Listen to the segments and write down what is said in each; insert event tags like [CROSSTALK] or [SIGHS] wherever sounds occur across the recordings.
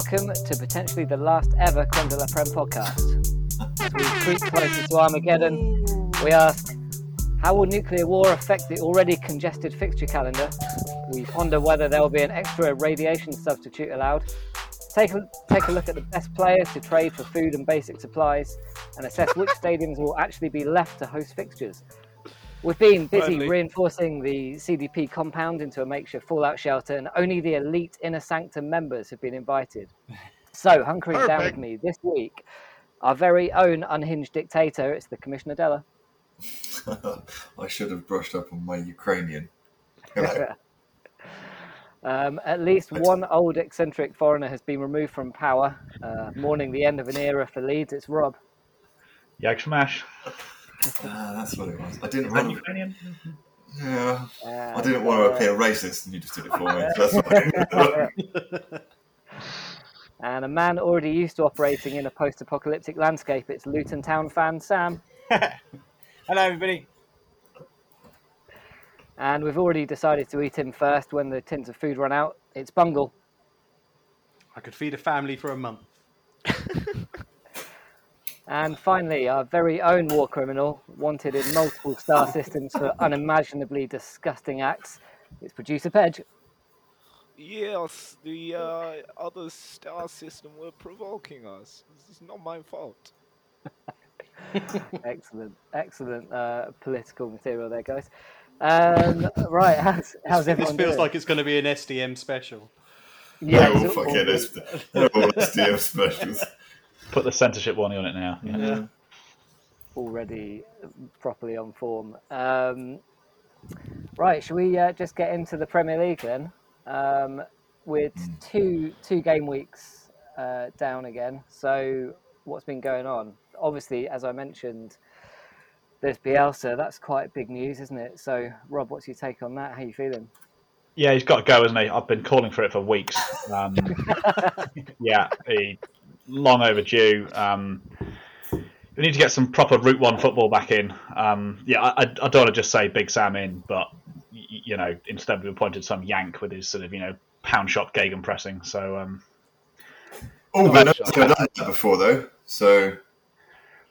Welcome to potentially the last ever Creme la Prem podcast. As we creep closer to Armageddon, we ask, how will nuclear war affect the already congested fixture calendar? We ponder whether there will be an extra radiation substitute allowed. Take a, take a look at the best players to trade for food and basic supplies and assess which stadiums will actually be left to host fixtures. We've been busy Finally. reinforcing the CDP compound into a makeshift fallout shelter, and only the elite inner sanctum members have been invited. So, hunkering down with me this week, our very own unhinged dictator, it's the Commissioner Della. [LAUGHS] I should have brushed up on my Ukrainian. [LAUGHS] Um, at least one old eccentric foreigner has been removed from power, uh, mourning the end of an era for Leeds. It's Rob. Yag Smash. Ah, that's what it was. I didn't And want to. Ukrainian. Yeah, Uh, I didn't want to appear racist, and you just did it for me. So that's what [LAUGHS] And a man already used to operating in a post-apocalyptic landscape. It's Luton Town fan Sam. [LAUGHS] Hello, everybody. And we've already decided to eat him first when the tins of food run out. It's Bungle. I could feed a family for a month. [LAUGHS] And finally, our very own war criminal, wanted in multiple star systems for unimaginably disgusting acts. It's producer Pedge. Yes, the uh, other star system were provoking us. This is not my fault. [LAUGHS] excellent, excellent uh, political material there, guys. Um, right, how's, how's This feels doing? like it's going to be an SDM special. yeah, They're all it's all- fucking they're all SDM specials. Put the censorship warning on it now. Yeah. Yeah. already properly on form. Um, right, shall we uh, just get into the Premier League then? Um, with two two game weeks uh, down again. So, what's been going on? Obviously, as I mentioned, there's Bielsa. That's quite big news, isn't it? So, Rob, what's your take on that? How you feeling? Yeah, he's got to go, hasn't he? I've been calling for it for weeks. Um, [LAUGHS] [LAUGHS] yeah, he, long overdue. Um, we need to get some proper Route One football back in. Um, yeah, I, I don't want to just say Big Sam in, but you know, instead we appointed some Yank with his sort of you know pound shop Gegen pressing. So um, Oh, but no one's ever done that before, though. So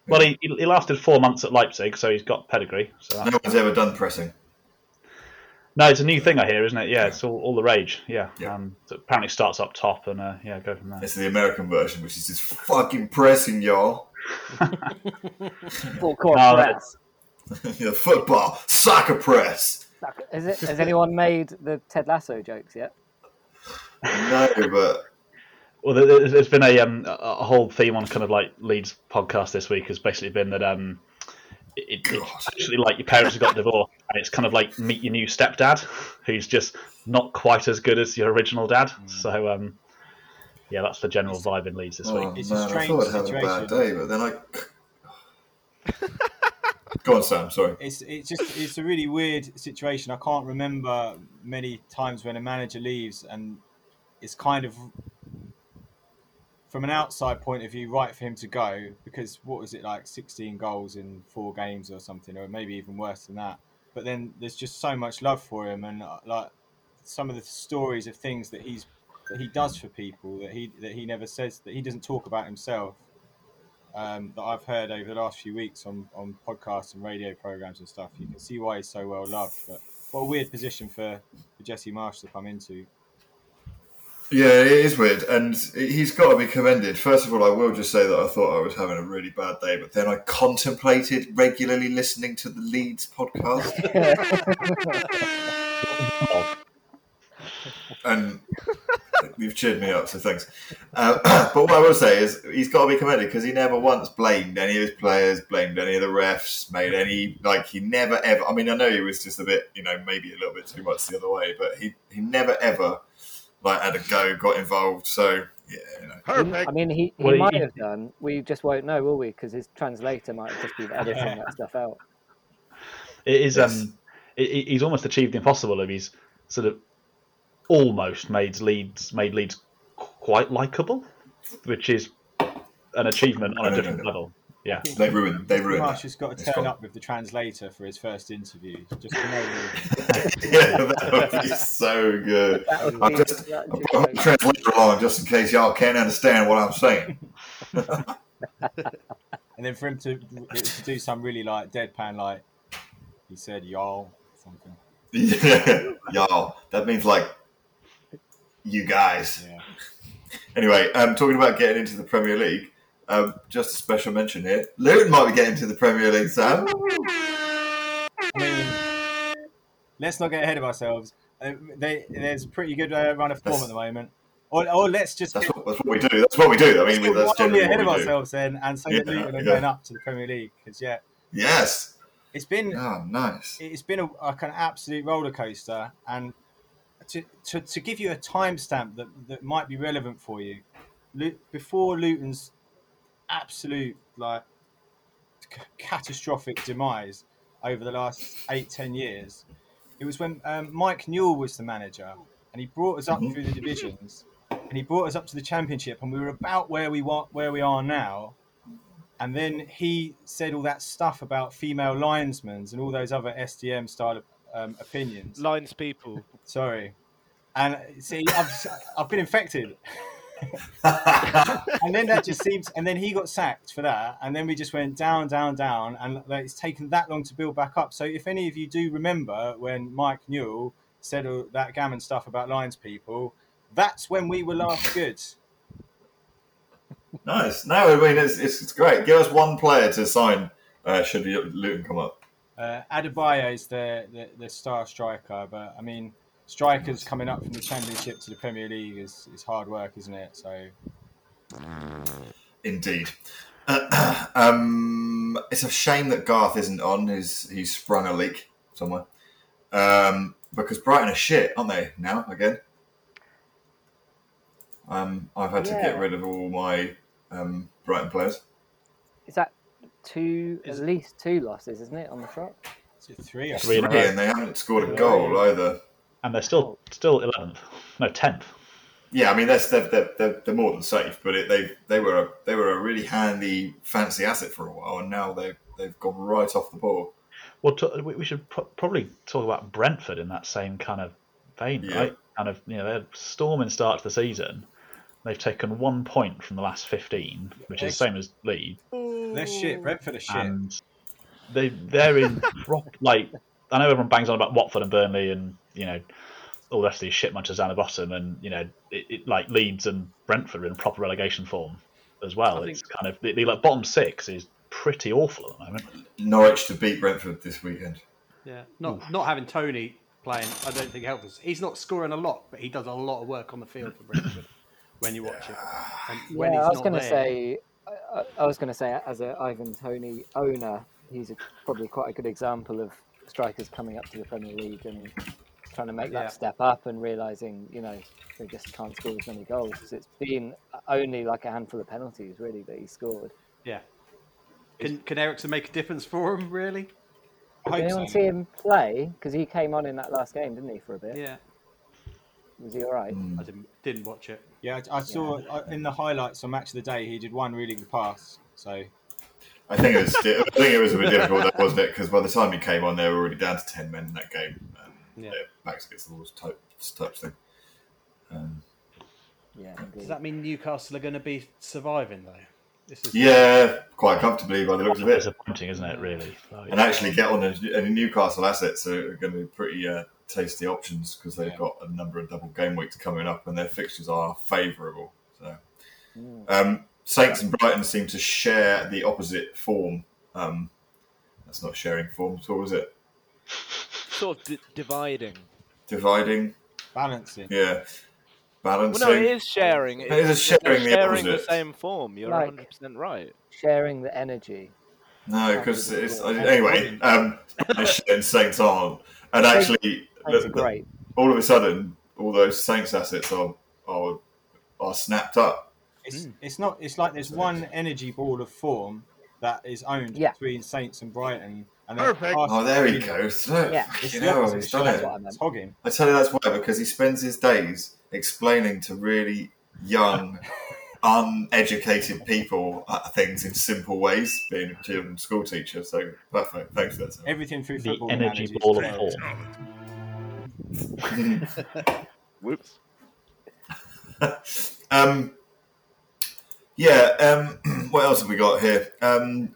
well, he, he lasted four months at Leipzig, so he's got pedigree. So no one's ever done pressing. No, it's a new thing I hear, isn't it? Yeah, it's all, all the rage. Yeah. Yeah. Um, so apparently starts up top and uh, yeah, go from there. It's the American version, which is just fucking pressing, y'all. [LAUGHS] Full court No, press. [LAUGHS] yeah, football, soccer press. Is it, has anyone made the Ted Lasso jokes yet? No, but Well, there- there's, there's been a, um, a a whole theme on kind of like Leeds podcast this week has basically been that um, it, it's actually like your parents have got divorced and it's kind of like meet your new stepdad who's just not quite as good as your original dad. So um, yeah, that's the general vibe in Leeds this oh, week. It's a man, I strange thought I'd have a bad situation. day, but then I. [LAUGHS] Go on, Sam. Sorry. It's it's just it's a really weird situation. I can't remember many times when a manager leaves, and it's kind of from an outside point of view, right for him to go because what was it like, sixteen goals in four games or something, or maybe even worse than that. But then there's just so much love for him, and uh, like some of the stories of things that he's that he does for people that he that he never says that he doesn't talk about himself um, that I've heard over the last few weeks on, on podcasts and radio programs and stuff. You can see why he's so well loved. But what a weird position for, for Jesse Marsch to come into. Yeah, it is weird, and he's got to be commended. First of all, I will just say that I thought I was having a really bad day, but then I contemplated regularly listening to the Leeds podcast, [LAUGHS] and you've cheered me up, so thanks. Uh, [CLEARS THROAT] but what I will say is he's got to be commended because he never once blamed any of his players, blamed any of the refs, made any like he never ever. I mean, I know he was just a bit, you know, maybe a little bit too much the other way, but he he never ever like had a go, got involved. So yeah, you know. Perfect. I mean, he, he Well, he- might have done. We just won't know, will we? Because his translator might just be editing that stuff out. It is. Yes. Um, it, it- he's almost achieved the impossible. Of he's sort of almost made leads made Leeds quite likable, which is an achievement on a different no, no. level. Yeah. They ruined. They ruined. Marsch has got to It's turn gone. up with the translator for his first interview. Just for no reason. yeah, that would be [LAUGHS] so good. That I be just- such I a put my translator along just in case y'all can't understand what I'm saying. [LAUGHS] And then for him to to do some really like deadpan, like he said, "Y'all," something. Yeah, y'all. That means like you guys. Yeah. Anyway, um, talking about getting into the Premier League, um, just a special mention here. Luton might be getting to the Premier League, Sam. I mean, let's not get ahead of ourselves. Uh, they, there's a pretty good uh, run of form That's- at the moment. Or, or let's just That's get what, that's what we do. That's what we do. I mean, get that's generally ahead of we do. ourselves then, and so Yeah, Luton are yeah. going up to the Premier League because yeah, Yes. it's been Oh, nice. it's been a, like an absolute roller coaster and to, to, to give you a timestamp that, that might be relevant for you before luton's absolute like c- catastrophic demise over the last eight ten years it was when um, mike newell was the manager and he brought us up Mhm. through the divisions and he brought us up to the championship and we were about where we want where we are now and then he said all that stuff about female linesmen and all those other SDM style um, opinions. Lines people. Sorry. And see, I've, I've been infected. [LAUGHS] [LAUGHS] and then that just seems, and then he got sacked for that. And then we just went down, down, down. And like, it's taken that long to build back up. So if any of you do remember when Mike Newell said all that gammon stuff about lines people, that's when we were last good. nice. No, I mean, it's, it's, it's great. Give us one player to sign uh, should Luton come up. Uh, Adebayo is the, the, the star striker, but I mean, strikers coming up from the Championship to the Premier League is, is hard work, isn't it? So Indeed. [CLEARS THROAT] um, it's a shame that Garth isn't on. He's, he's sprung a leak somewhere. Um, because Brighton are shit, aren't they, now, again? Um, I've had to Yeah. get rid of all my um, Brighton players. Is that two, Is- at least two losses, isn't it, on the trot? is it three Three in a row. and they haven't scored a goal either. And they're still still eleventh, no tenth. Yeah, I mean they're, they're, they're, they're more than safe, but it, they they were a, they were a really handy, fancy asset for a while, and now they they've gone right off the ball. Well, to, we we should pro- probably talk about Brentford in that same kind of vein, Yeah. right? Kind of, you know, they're storming start to the season. They've taken one point from the last fifteen, which is the same as Leeds, They're shit. Brentford are shit. and they they're in [LAUGHS] prop like I know everyone bangs on about Watford and Burnley and you know all the rest of these shit munchers down the bottom, and you know it, it like Leeds and Brentford are in proper relegation form as well. I It's kind of the, the like bottom six is pretty awful at the moment. Norwich to beat Brentford this weekend. Yeah, not not having Toney playing, I don't think helps us. He's not scoring a lot, but he does a lot of work on the field for Brentford [COUGHS] when you watch it. And when yeah, he's I was going to say, I, I was going to say, as an Ivan Toney owner, he's a, probably quite a good example of strikers coming up to the Premier League and trying to make Yeah. that step up and realizing, you know, they just can't score as many goals. It's been only like a handful of penalties really that he scored. yeah. Can can Eriksen make a difference for him? Really? I Did hope anyone so. see him play? Because he came on in that last game, didn't he, for a bit? Yeah. Was he all right? Mm. I didn't didn't watch it. Yeah, I, I saw I- in the highlights on Match of the Day he did one really good pass. So I think it was I think it was a bit difficult, though, wasn't it? Because by the time he came on, they were already down to ten men in that game. Um, Yeah. yeah, backs against the walls type type thing. Um, Yeah, Does that mean Newcastle are going to be surviving though? This is yeah, quite comfortably by the looks of it. Disappointing, isn't it? Really. Like, and actually get on any Newcastle assets are going to be pretty uh, tasty options because they've Yeah. got a number of double game weeks coming up and their fixtures are favourable. So, Mm. um, Saints and Brighton seem to share the opposite form. Um, that's not sharing form, so was it? Sort of di- dividing. Dividing, balancing. yeah, balancing. Well, no, it is sharing. It is It's- sharing the sharing the opposite. same form. You're Like- 100% right. Sharing the energy. No, because Absolutely. it's anyway. Um, and Saints aren't, and actually, Saints the- are great. all of a sudden, all those Saints assets are are, are snapped up. It's Mm. it's not. It's like there's one energy ball of form that is owned Yeah. between Saints and Brighton. And then Perfect. Oh, there he goes. Look, Yeah. It's you know, he's done That's it. I meant. It's. I tell you that's why because he spends his days explaining to really young [LAUGHS] uneducated people at things in simple ways, being a children's school teacher. So perfect. Thanks for that. Sam. Everything through The football. energy ball of failed. form. [LAUGHS] [LAUGHS] Whoops. um, yeah. Um, [CLEARS THROAT] what else have we got here? Um,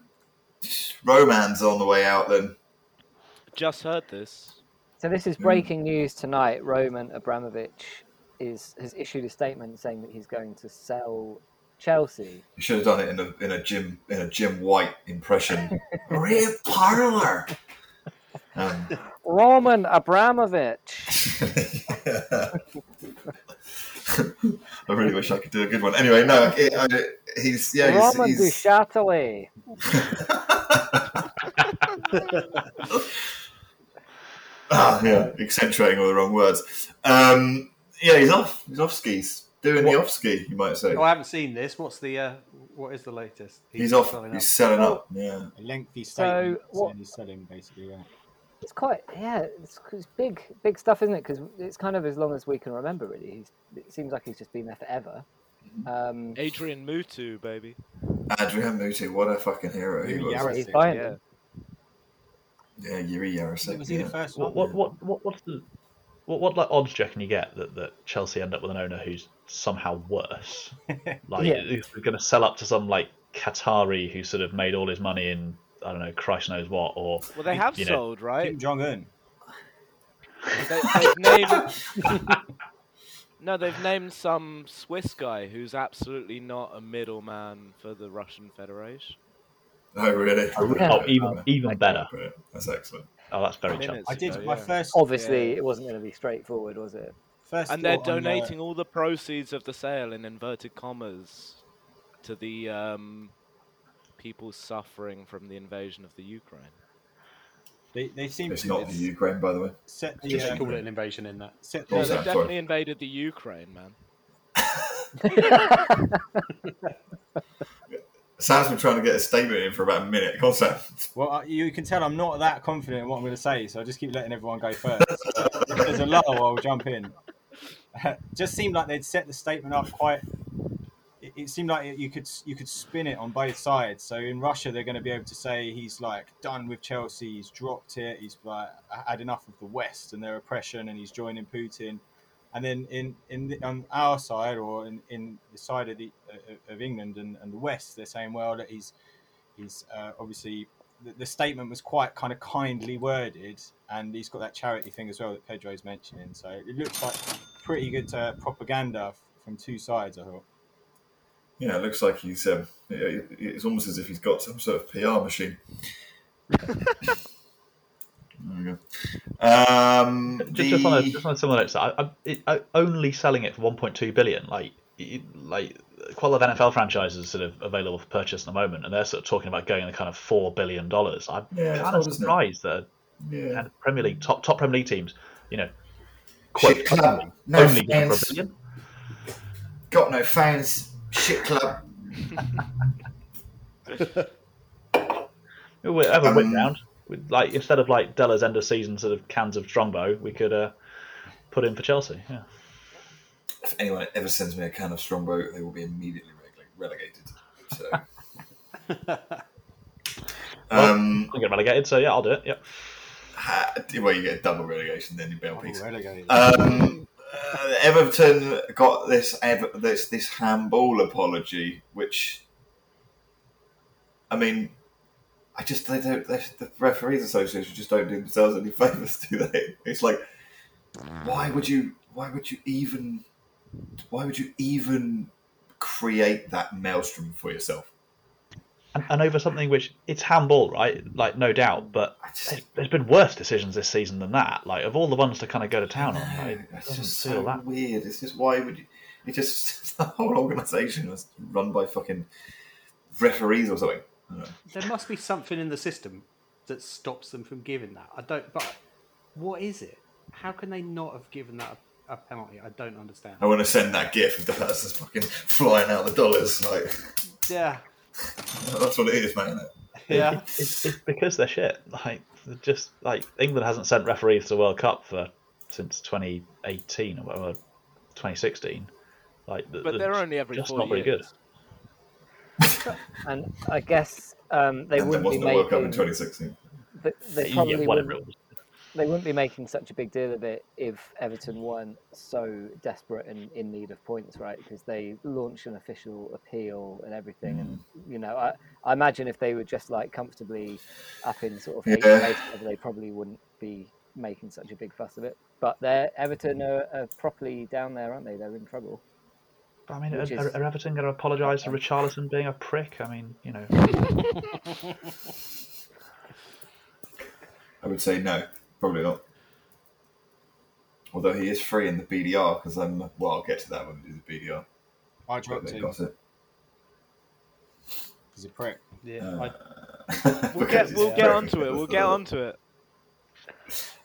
Roman's on the way out. Then Just heard this. So this is breaking news tonight. Roman Abramovich is has issued a statement saying that he's going to sell Chelsea. you should have done it in a in a Jim in a Jim White impression. [LAUGHS] Real parlor. Um, Roman Abramovich. [LAUGHS] [LAUGHS] I really wish I could do a good one. Anyway, no, it, I, he's yeah, he's, Roman he's, Duchatelet. [LAUGHS] Ah, yeah, accentuating all the wrong words. Um, yeah, he's off. He's off skis, doing the off ski. You might say Oh, I haven't seen this. What's the uh, what is the latest? he's off. selling He's up. selling up. Yeah, A lengthy So, statement what- he's selling, basically. Yeah. It's quite yeah. It's, it's big big stuff, isn't it? Because it's kind of as long as we can remember. Really, he's, it seems like he's just been there forever. Um, Adrian Mutu, baby. Adrian Mutu, what a fucking hero he Yuri was. Yarosek. he's buying Yeah. them. Yeah, Yuri Yarosek. Was he yeah. the first What, one? what, what, what, what's the what, what like odds do you reckon you get that, that Chelsea end up with an owner who's somehow worse? [LAUGHS] Like Yeah. who's going to sell up to some like Qatari who sort of made all his money in I don't know Christ knows what or Well, they have You know, sold, right? Kim Jong Un. They, they've named. [LAUGHS] no, they've named some Swiss guy who's absolutely not a middleman for the Russian Federation. Oh, really? oh even even better. That's excellent. Oh, that's very Minutes. I did ago, my yeah. first. Obviously, Yeah. it wasn't going to be straightforward, was it? first And they're thought on the- donating all the proceeds of the sale in inverted commas to the um, people suffering from the invasion of the Ukraine. They, they seem It's to not have the Ukraine, by the way. set the, Just um, call it an invasion in that. set No, Oh, they've definitely sorry. invaded the Ukraine, man. [LAUGHS] Sam's been trying to get a statement in for about a minute. Go on, Sam. Well, uh, you can tell I'm not that confident in what I'm going to say, so I just keep letting everyone go first. [LAUGHS] if there's a lull, I'll jump in. [LAUGHS] just seemed like they'd set the statement up quite. It, seemed like you could you could spin it on both sides. So in Russia, they're going to be able to say he's like done with Chelsea, he's dropped it, he's like had enough of the West and their oppression, and he's joining Putin. And then in in the, on our side, or in, in the side of the uh, of England and, and the West, they're saying well that he's he's uh, obviously the, the statement was quite kind of kindly worded, and he's got that charity thing as well that Pedro's mentioning. So it looks like pretty good uh, propaganda from two sides. I thought. Yeah, it looks like he's. Um, it's almost as if he's got some sort of PR machine. [LAUGHS] there we go. Um, Just, just on a, the- just on a similar note, I, I, it, I, only selling it for 1.2 billion, like it, like quite a lot of NFL franchises sort of available for purchase at the moment, and they're sort of talking about going in the kind of four billion dollars. I'm Yeah, kind of surprised that yeah. Premier League top top Premier League teams, you know, club, only, no only go for a fans. billion. Got no fans. Shit club. [LAUGHS] We have a Um, whip round. With, like instead of like Della's end of season sort of cans of Strongbow, we could uh, put in for Chelsea. Yeah. If anyone ever sends me a can of Strongbow, they will be immediately relegated. So. [LAUGHS] um, I'll get relegated, so yeah, I'll do it. Yep. ha- well, you get double relegation, then you bail piece. relegated. Um, uh, Everton got this this this handball apology, which I mean, I just they don't they, the referees association just don't do themselves any favors, [LAUGHS] do they? It's like, why would you? Why would you even? Why would you even create that maelstrom for yourself? And, and over something which it's handball, right? Like no doubt, mm. but just, there's, there's been worse decisions this season than that. Like of all the ones to kind of go to town on, like, it it's just so that. weird. It's just why would you? It just [LAUGHS] the whole organisation was run by fucking referees or something. I don't know. There must be something in the system that stops them from giving that. I don't. But what is it? How can they not have given that a, a penalty? I don't understand. I want to send that gif of the person's fucking flying out the dollars. Like Yeah. That's what it is, man. Isn't it? Yeah. It's, it's because they're shit. Like they're just like England hasn't sent referees to the World Cup for since 2018 or whatever, 2016. Like, the- But the- they're only every just four not very years. good. And I guess um, they and wouldn't be wasn't a World Cup in 2016. They, they Yeah, probably whatever wouldn't, it was. They wouldn't be making such a big deal of it if Everton weren't so desperate and in need of points, right? Because they launched an official appeal and everything, and mm. you know, I, I imagine if they were just like comfortably up in sort of eighth Yeah. place, they probably wouldn't be making such a big fuss of it. But they're Everton are, are properly down there, aren't they? They're in trouble. I mean, are, is- are Everton going to apologise for Richarlison being a prick? I mean, you know, [LAUGHS] I would say no, probably not. Although he is free in the BDR because I'm well, I'll get to that when we do the BDR. I But dropped him. got it. He's a prick. Yeah, Uh, I, [LAUGHS] We'll get he's we'll get prick. onto it. We'll get onto it.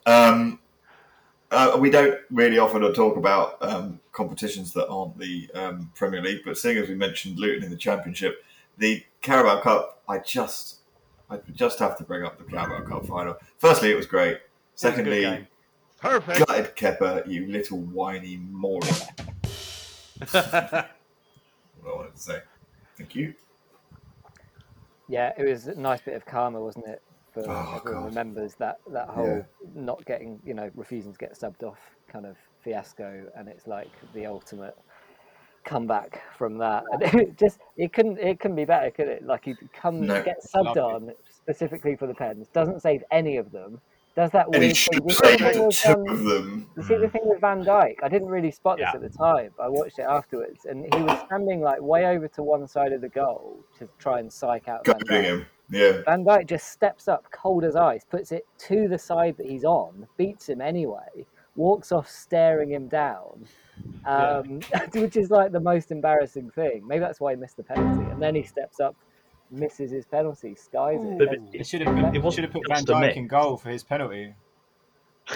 Um, uh, we don't really often talk about um, competitions that aren't the um, Premier League, but seeing as we mentioned Luton in the Championship, the Carabao Cup, I just, I just have to bring up the Carabao Cup final. Firstly, it was great. Was a good Secondly. Perfect. gutted Kepa, you little whiny moron. What [LAUGHS] I wanted to say. Thank you. Yeah, it was a nice bit of karma, wasn't it? For Oh, everyone God. remembers that that whole not getting, you know, refusing to get subbed off kind of fiasco, and it's like the ultimate comeback from that. And [LAUGHS] it just it couldn't it couldn't be better, could it? Like you come No. get subbed Lovely. on specifically for the pens, doesn't save any of them. Does that And he weird should thing? have You see the saved thing with, um, of them. you see the thing with Van Dijk? I didn't really spot this Yeah. at the time. but I watched it afterwards, and he was standing like way over to one side of the goal to try and psych out Van Dijk. him. Yeah. Van Dijk just steps up, cold as ice, puts it to the side that he's on, beats him anyway, walks off staring him down, um, [LAUGHS] which is like the most embarrassing thing. Maybe that's why he missed the penalty. And then he steps up, misses his penalty, skies it. But That's- They should have put, It should have put Van just Dijk in goal for his penalty. [LAUGHS]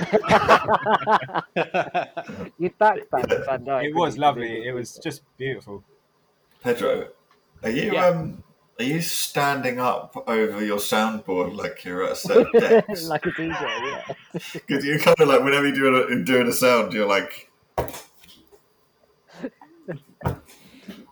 You'd back Van, Van Dijk. It was lovely. It was just beautiful. Pedro, are you Yeah. um are you standing up over your soundboard like you're at a set of decks? like a DJ, yeah. Because you're kind of like whenever you're doing a, doing a sound, you're like, [LAUGHS]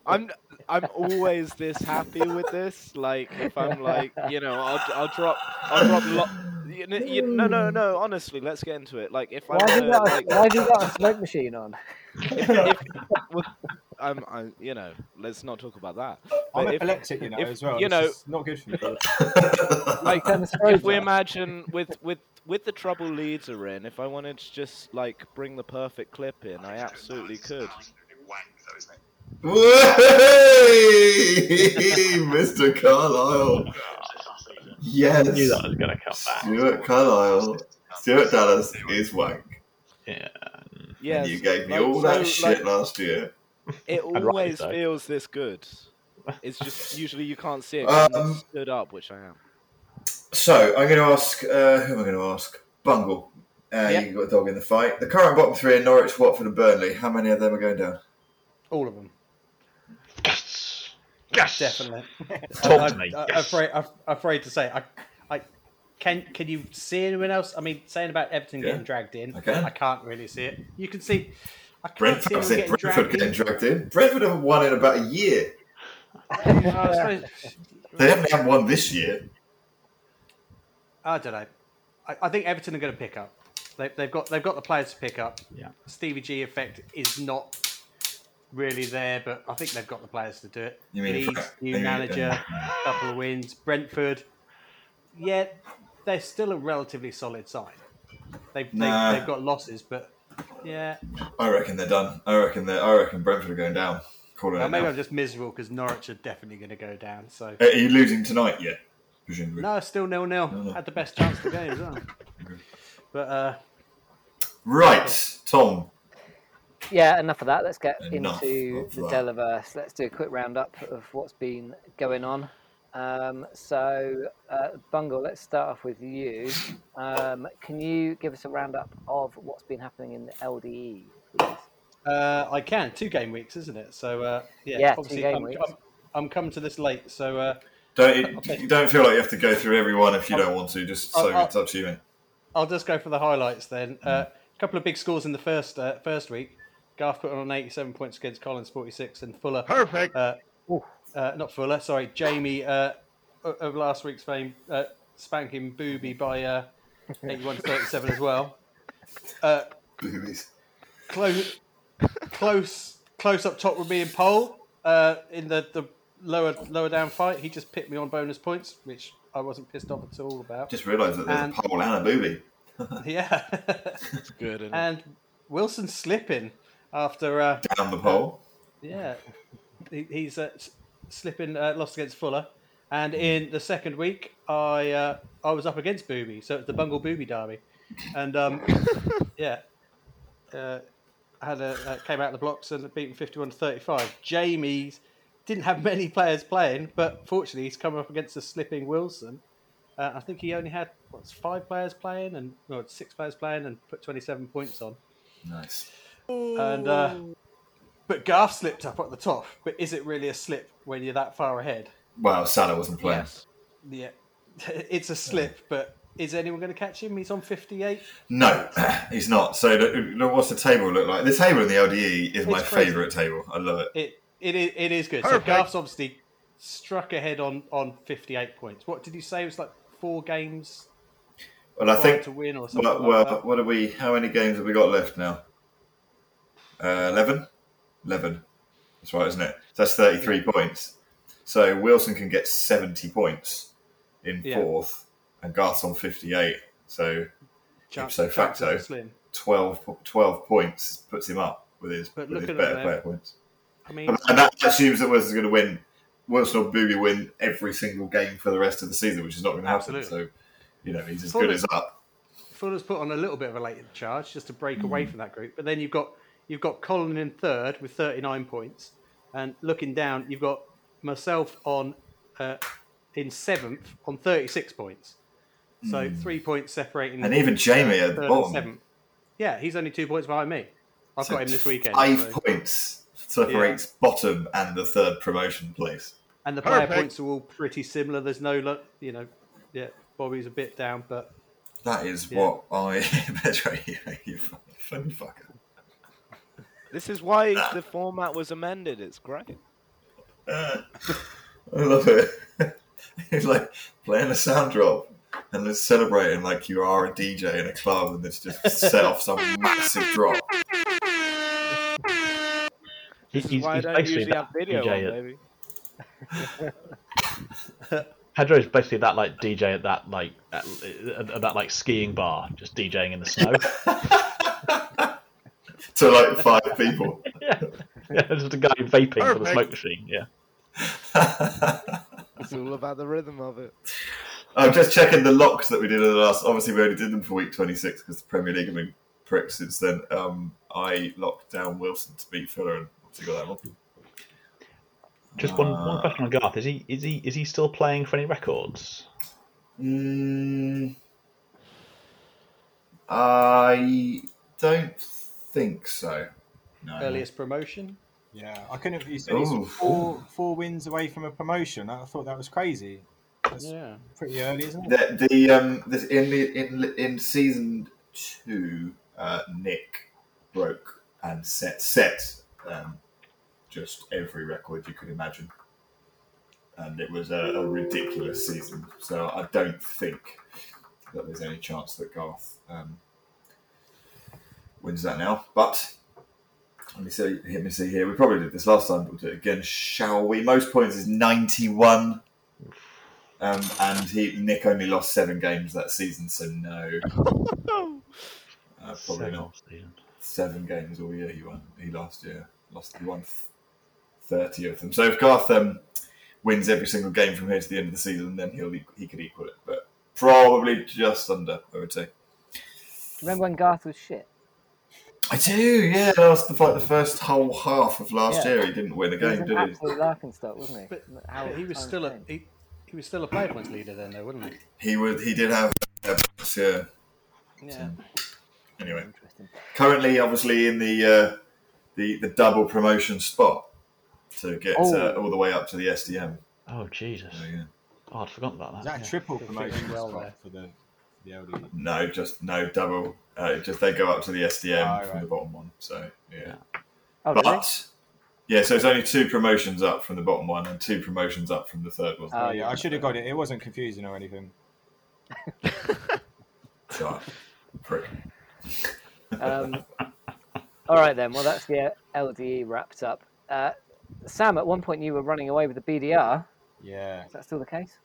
I'm I'm always this happy with this. Like if I'm like you know I'll I'll drop I'll drop lo- you, know- you, no no no honestly let's get into it. Like if I'm Why have, you got a, like why have you got a smoke machine on? if, if, well, I'm I you know let's not talk about that. I'm if- epileptic, you know, if- as well. you know- not good for me. [LAUGHS] like if we imagine with with with the trouble leads are in, if I wanted to just like bring the perfect clip in, I absolutely could. "Way, [LAUGHS] Mr. Carlisle." Yes, I knew that was going to come back. Stuart Carlisle, Stuart Dallas is wank. Yeah. Yes, you gave me like, all that so, shit like, last year. it [LAUGHS] always so. feels this good. It's just [LAUGHS] usually you can't see it. 'cause I'm Um, stood up, which I am. So I'm going to ask. Uh, who am I going to ask? Bungle. Uh, Yeah. You got a dog in the fight. The current bottom three are Norwich, Watford, and Burnley. How many of them are going down? All of them, Yes. Yes. definitely. [LAUGHS] Talk I, to me. I, Yes. afraid, I'm afraid to say, I, I can. Can you see anyone else? I mean, saying about Everton Yeah, getting dragged in, I can. can't really see it. You can see. I can't Brentford. see I anyone said getting Brentford dragged getting in. dragged in. Brentford haven't won in about a year. [LAUGHS] Suppose- [LAUGHS] They haven't had one this year. I don't know. I, I think Everton are going to pick up. They, they've got they've got the players to pick up. Yeah. Stevie G effect is not really there, but I think they've got the players to do it. You mean Leeds, new manager, couple of wins. Brentford, yeah, they're still a relatively solid side. They've Nah. they've, they've got losses, but yeah. I reckon they're done. I reckon they I reckon Brentford are going down. Well, it maybe now. I'm just miserable because Norwich are definitely going to go down. So Are you losing tonight yet? Presumably. no, still nil nil. No, no. Had the best chance of the game as well. [LAUGHS] But uh, Right, Tom. Yeah, enough of that. Let's get Enough into the that. Delaverse. Let's do a quick roundup of what's been going on. Um, so, uh, Bungle, let's start off with you. Um, can you give us a roundup of what's been happening in the LDE, please? Uh, I can. Two game weeks, isn't it? So uh, yeah, Yeah, two obviously game I'm, weeks. I'm, I'm coming to this late, so uh, Don't you, you don't feel like you have to go through everyone if you don't want to. Just so I'll- I'll- it's up to you, mate. I'll just go for the highlights then. A Mm. couple of big scores in the first uh, first week. Garth put on an 87 points against Collins 46, and Fuller. Perfect. Uh, uh, not Fuller, sorry, Jamie uh, of last week's fame uh, spanking Booby by uh, [LAUGHS] 81 37 as well. Uh, Boobies. close, close, close up top with me in Pole uh, in the, the lower lower down fight. He just picked me on bonus points, which I wasn't pissed off at all about. Just realised that there's And- a pole and a booby. [LAUGHS] Yeah, It's [LAUGHS] good. And Wilson slipping after uh, Down the pole. yeah, he, he's uh, slipping uh, lost against Fuller. And in the second week, I uh, I was up against Booby, so it's the Bungle Booby derby, and um, [LAUGHS] yeah, uh, had a uh, came out of the blocks and beaten fifty one to thirty five. Jamie's didn't have many players playing, but fortunately he's come up against a slipping Wilson. Uh, I think he only had what's five players playing and no, six players playing and put twenty seven points on. Nice. And uh, but Garth slipped up at the top. But is it really a slip when you're that far ahead? Well, Salah wasn't playing. yes. Yeah, [LAUGHS] it's a slip. But is anyone going to catch him? He's on 58. No, [CLEARS THROAT] he's not. So, look, look, what's the table look like? The table in the LDE is my crazy. favourite table. I love it. It it is, it is good. Perfect. So Garth's obviously struck ahead on on 58 points. What did you say? It was like four games Well, I think. to win or something. Well, like well that. what are we? How many games have we got left now? Uh, Eleven. Eleven. That's right, isn't it? So that's thirty-three points. So Wilson can get seventy points in Yeah. fourth, and Garth's on fifty-eight. So Chance- ipso facto. are 12, 12 points puts him up with his, with his better player points. I mean, And that assumes that Wilson's going to win. Wilson or Booby win every single game for the rest of the season, which is not going to happen. Absolutely. So, you know, he's as Fulham- good as up. Fuller's put on a little bit of a late charge just to break Hmm. away from that group. But then you've got you've got Colin in third with 39 points, and looking down, you've got myself on uh, in seventh on 36 points. So three points separating. And even Jamie at the bottom. Yeah, he's only two points behind me. I've So got him this weekend. Five so- points separates bottom and the third promotion place. And the player Perfect. points are all pretty similar. There's no, lo- you know, yeah, Bobby's a bit down, but That is Yeah. what I. [LAUGHS] Betray you, you fucking fucker. This is why the format was amended. It's great. Uh, [LAUGHS] I love it. [LAUGHS] It's like playing a sound drop and then celebrating like you are a DJ in a club and it's just set off some massive drop. He- This is he's, why I don't basically usually have that video DJ on, at, baby. [LAUGHS] Pedro's basically that like DJ at that like at, at that like skiing bar, just DJing in the snow. [LAUGHS] to like five people. yeah, [LAUGHS] yeah, just a guy vaping for the Perfect. smoke machine. Yeah, [LAUGHS] It's all about the rhythm of it. I'm just checking the locks that we did in the last. Obviously, we only did them for week 26 because the Premier League have been pricks since then. Um, I locked down Wilson to beat Fuller and obviously got that one. just one, Uh, one question on Garth: is he is he is he still playing for any records? Mm, I don't think so. No. earliest promotion. Yeah, I couldn't. You said he's four four wins away from a promotion. I thought that was crazy. That's Yeah. pretty early, isn't it? The, the um this in the in in season two, uh, Nick broke and set set um, just every record you could imagine, and it was a, a ridiculous season. So I don't think that there's any chance that Garth um, wins that now. But let me see. Let me see here. We probably did this last time, but we'll do it again. Shall we? Most points is ninety-one. Um, and he Nick only lost seven games that season, so no, [LAUGHS] uh, probably Seven not. season. Seven games all year he won. He last year lost. He won thirty of them. So if Garth um, wins every single game from here to the end of the season, then he'll he could equal it, but probably just under. I would say. Remember when Garth was shit? I do. Yeah, last the like the first whole half of last Yeah. year, he didn't win a game, an did he? absolute laughing stock, wasn't he? But, How he was still a change. he, he was still a player points leader then, though, wasn't he? He would. He did have. Uh, yeah. Yeah. Anyway. Interesting. currently obviously in the uh, the the double promotion spot to get Oh. uh, all the way up to the SDM. Oh Jesus! So, yeah. Oh, I'd forgotten about Is that. that a yeah. triple promotion well spot there. for the for the LD? No, just no double. Uh, just they go up to the SDM Ah, from right. the bottom one. So yeah. Yeah. Oh, really? But yeah, so it's only two promotions up from the bottom one and two promotions up from the third one. Oh, Oh, yeah, I should have got it. It wasn't confusing or anything. [LAUGHS] God, prick. Um, all right then. Well, that's the LDE wrapped up. Uh, Sam, at one point you were running away with the BDR. Yeah. Is that still the case?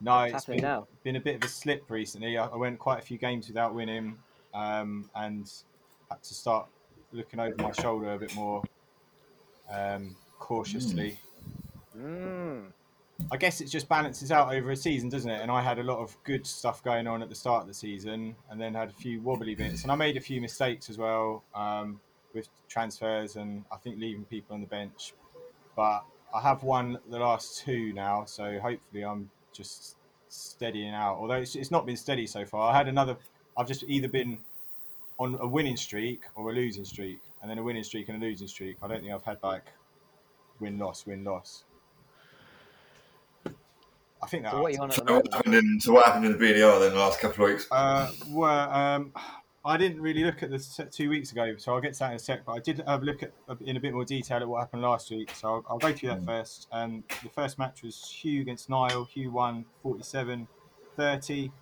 No, What's it's been, now? been a bit of a slip recently. I, I went quite a few games without winning um, and had to start looking over my shoulder a bit more um, cautiously. Mm. I guess it just balances out over a season, doesn't it? And I had a lot of good stuff going on at the start of the season, and then had a few wobbly bits, and I made a few mistakes as well um, with transfers, and I think leaving people on the bench. But I have won the last two now, so hopefully I'm just steadying out. Although it's, it's not been steady so far. I had another. I've just either been on a winning streak or a losing streak, and then a winning streak and a losing streak. I don't think I've had like win loss win loss. I think that. So what you on at So the what moment? happened in so what happened in the BDR then the last couple of weeks? Uh, well, um, I didn't really look at this two weeks ago, so I'll get to that in a sec. But I did have a look at in a bit more detail at what happened last week, so I'll, I'll go through that Mm. first. Um, the first match was Hugh against Niall. Hugh won 47 30.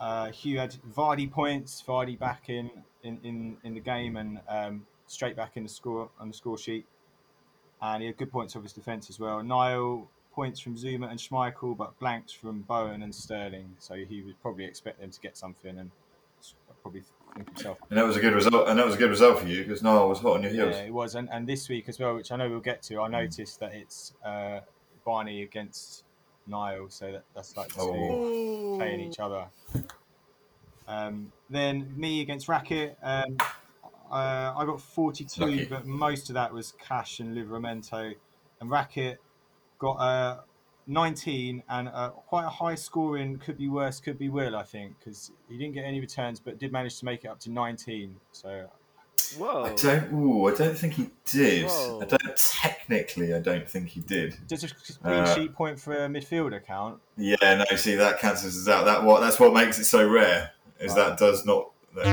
Uh, Hugh had Vardy points, Vardy back in, in, in, in the game and um, straight back in the score on the score sheet. And he had good points off his defence as well. Niall points from Zouma and Schmeichel, but blanks from Bowen and Sterling. So he would probably expect them to get something and probably think himself. And that was a good result. And that was a good result for you because Niall was hot on your heels. Yeah, it was. And, and this week as well, which I know we'll get to, I noticed that it's uh, Barney against Niall. So that, that's like two Oh. playing each other. Um, then me against Racket. Um, uh, I got 42, Lucky. but most of that was Cash and Livramento. And Racket got uh, 19 and uh, quite a high scoring, could be worse, could be will, I think, because he didn't get any returns, but did manage to make it up to 19. So Whoa. I don't. Ooh, I don't think he did. Whoa. I don't. Technically, I don't think he did. does a clean Uh, sheet point for a midfielder count? Yeah, no. See, that cancels us out. That what? That's what makes it so rare. Is that does not. But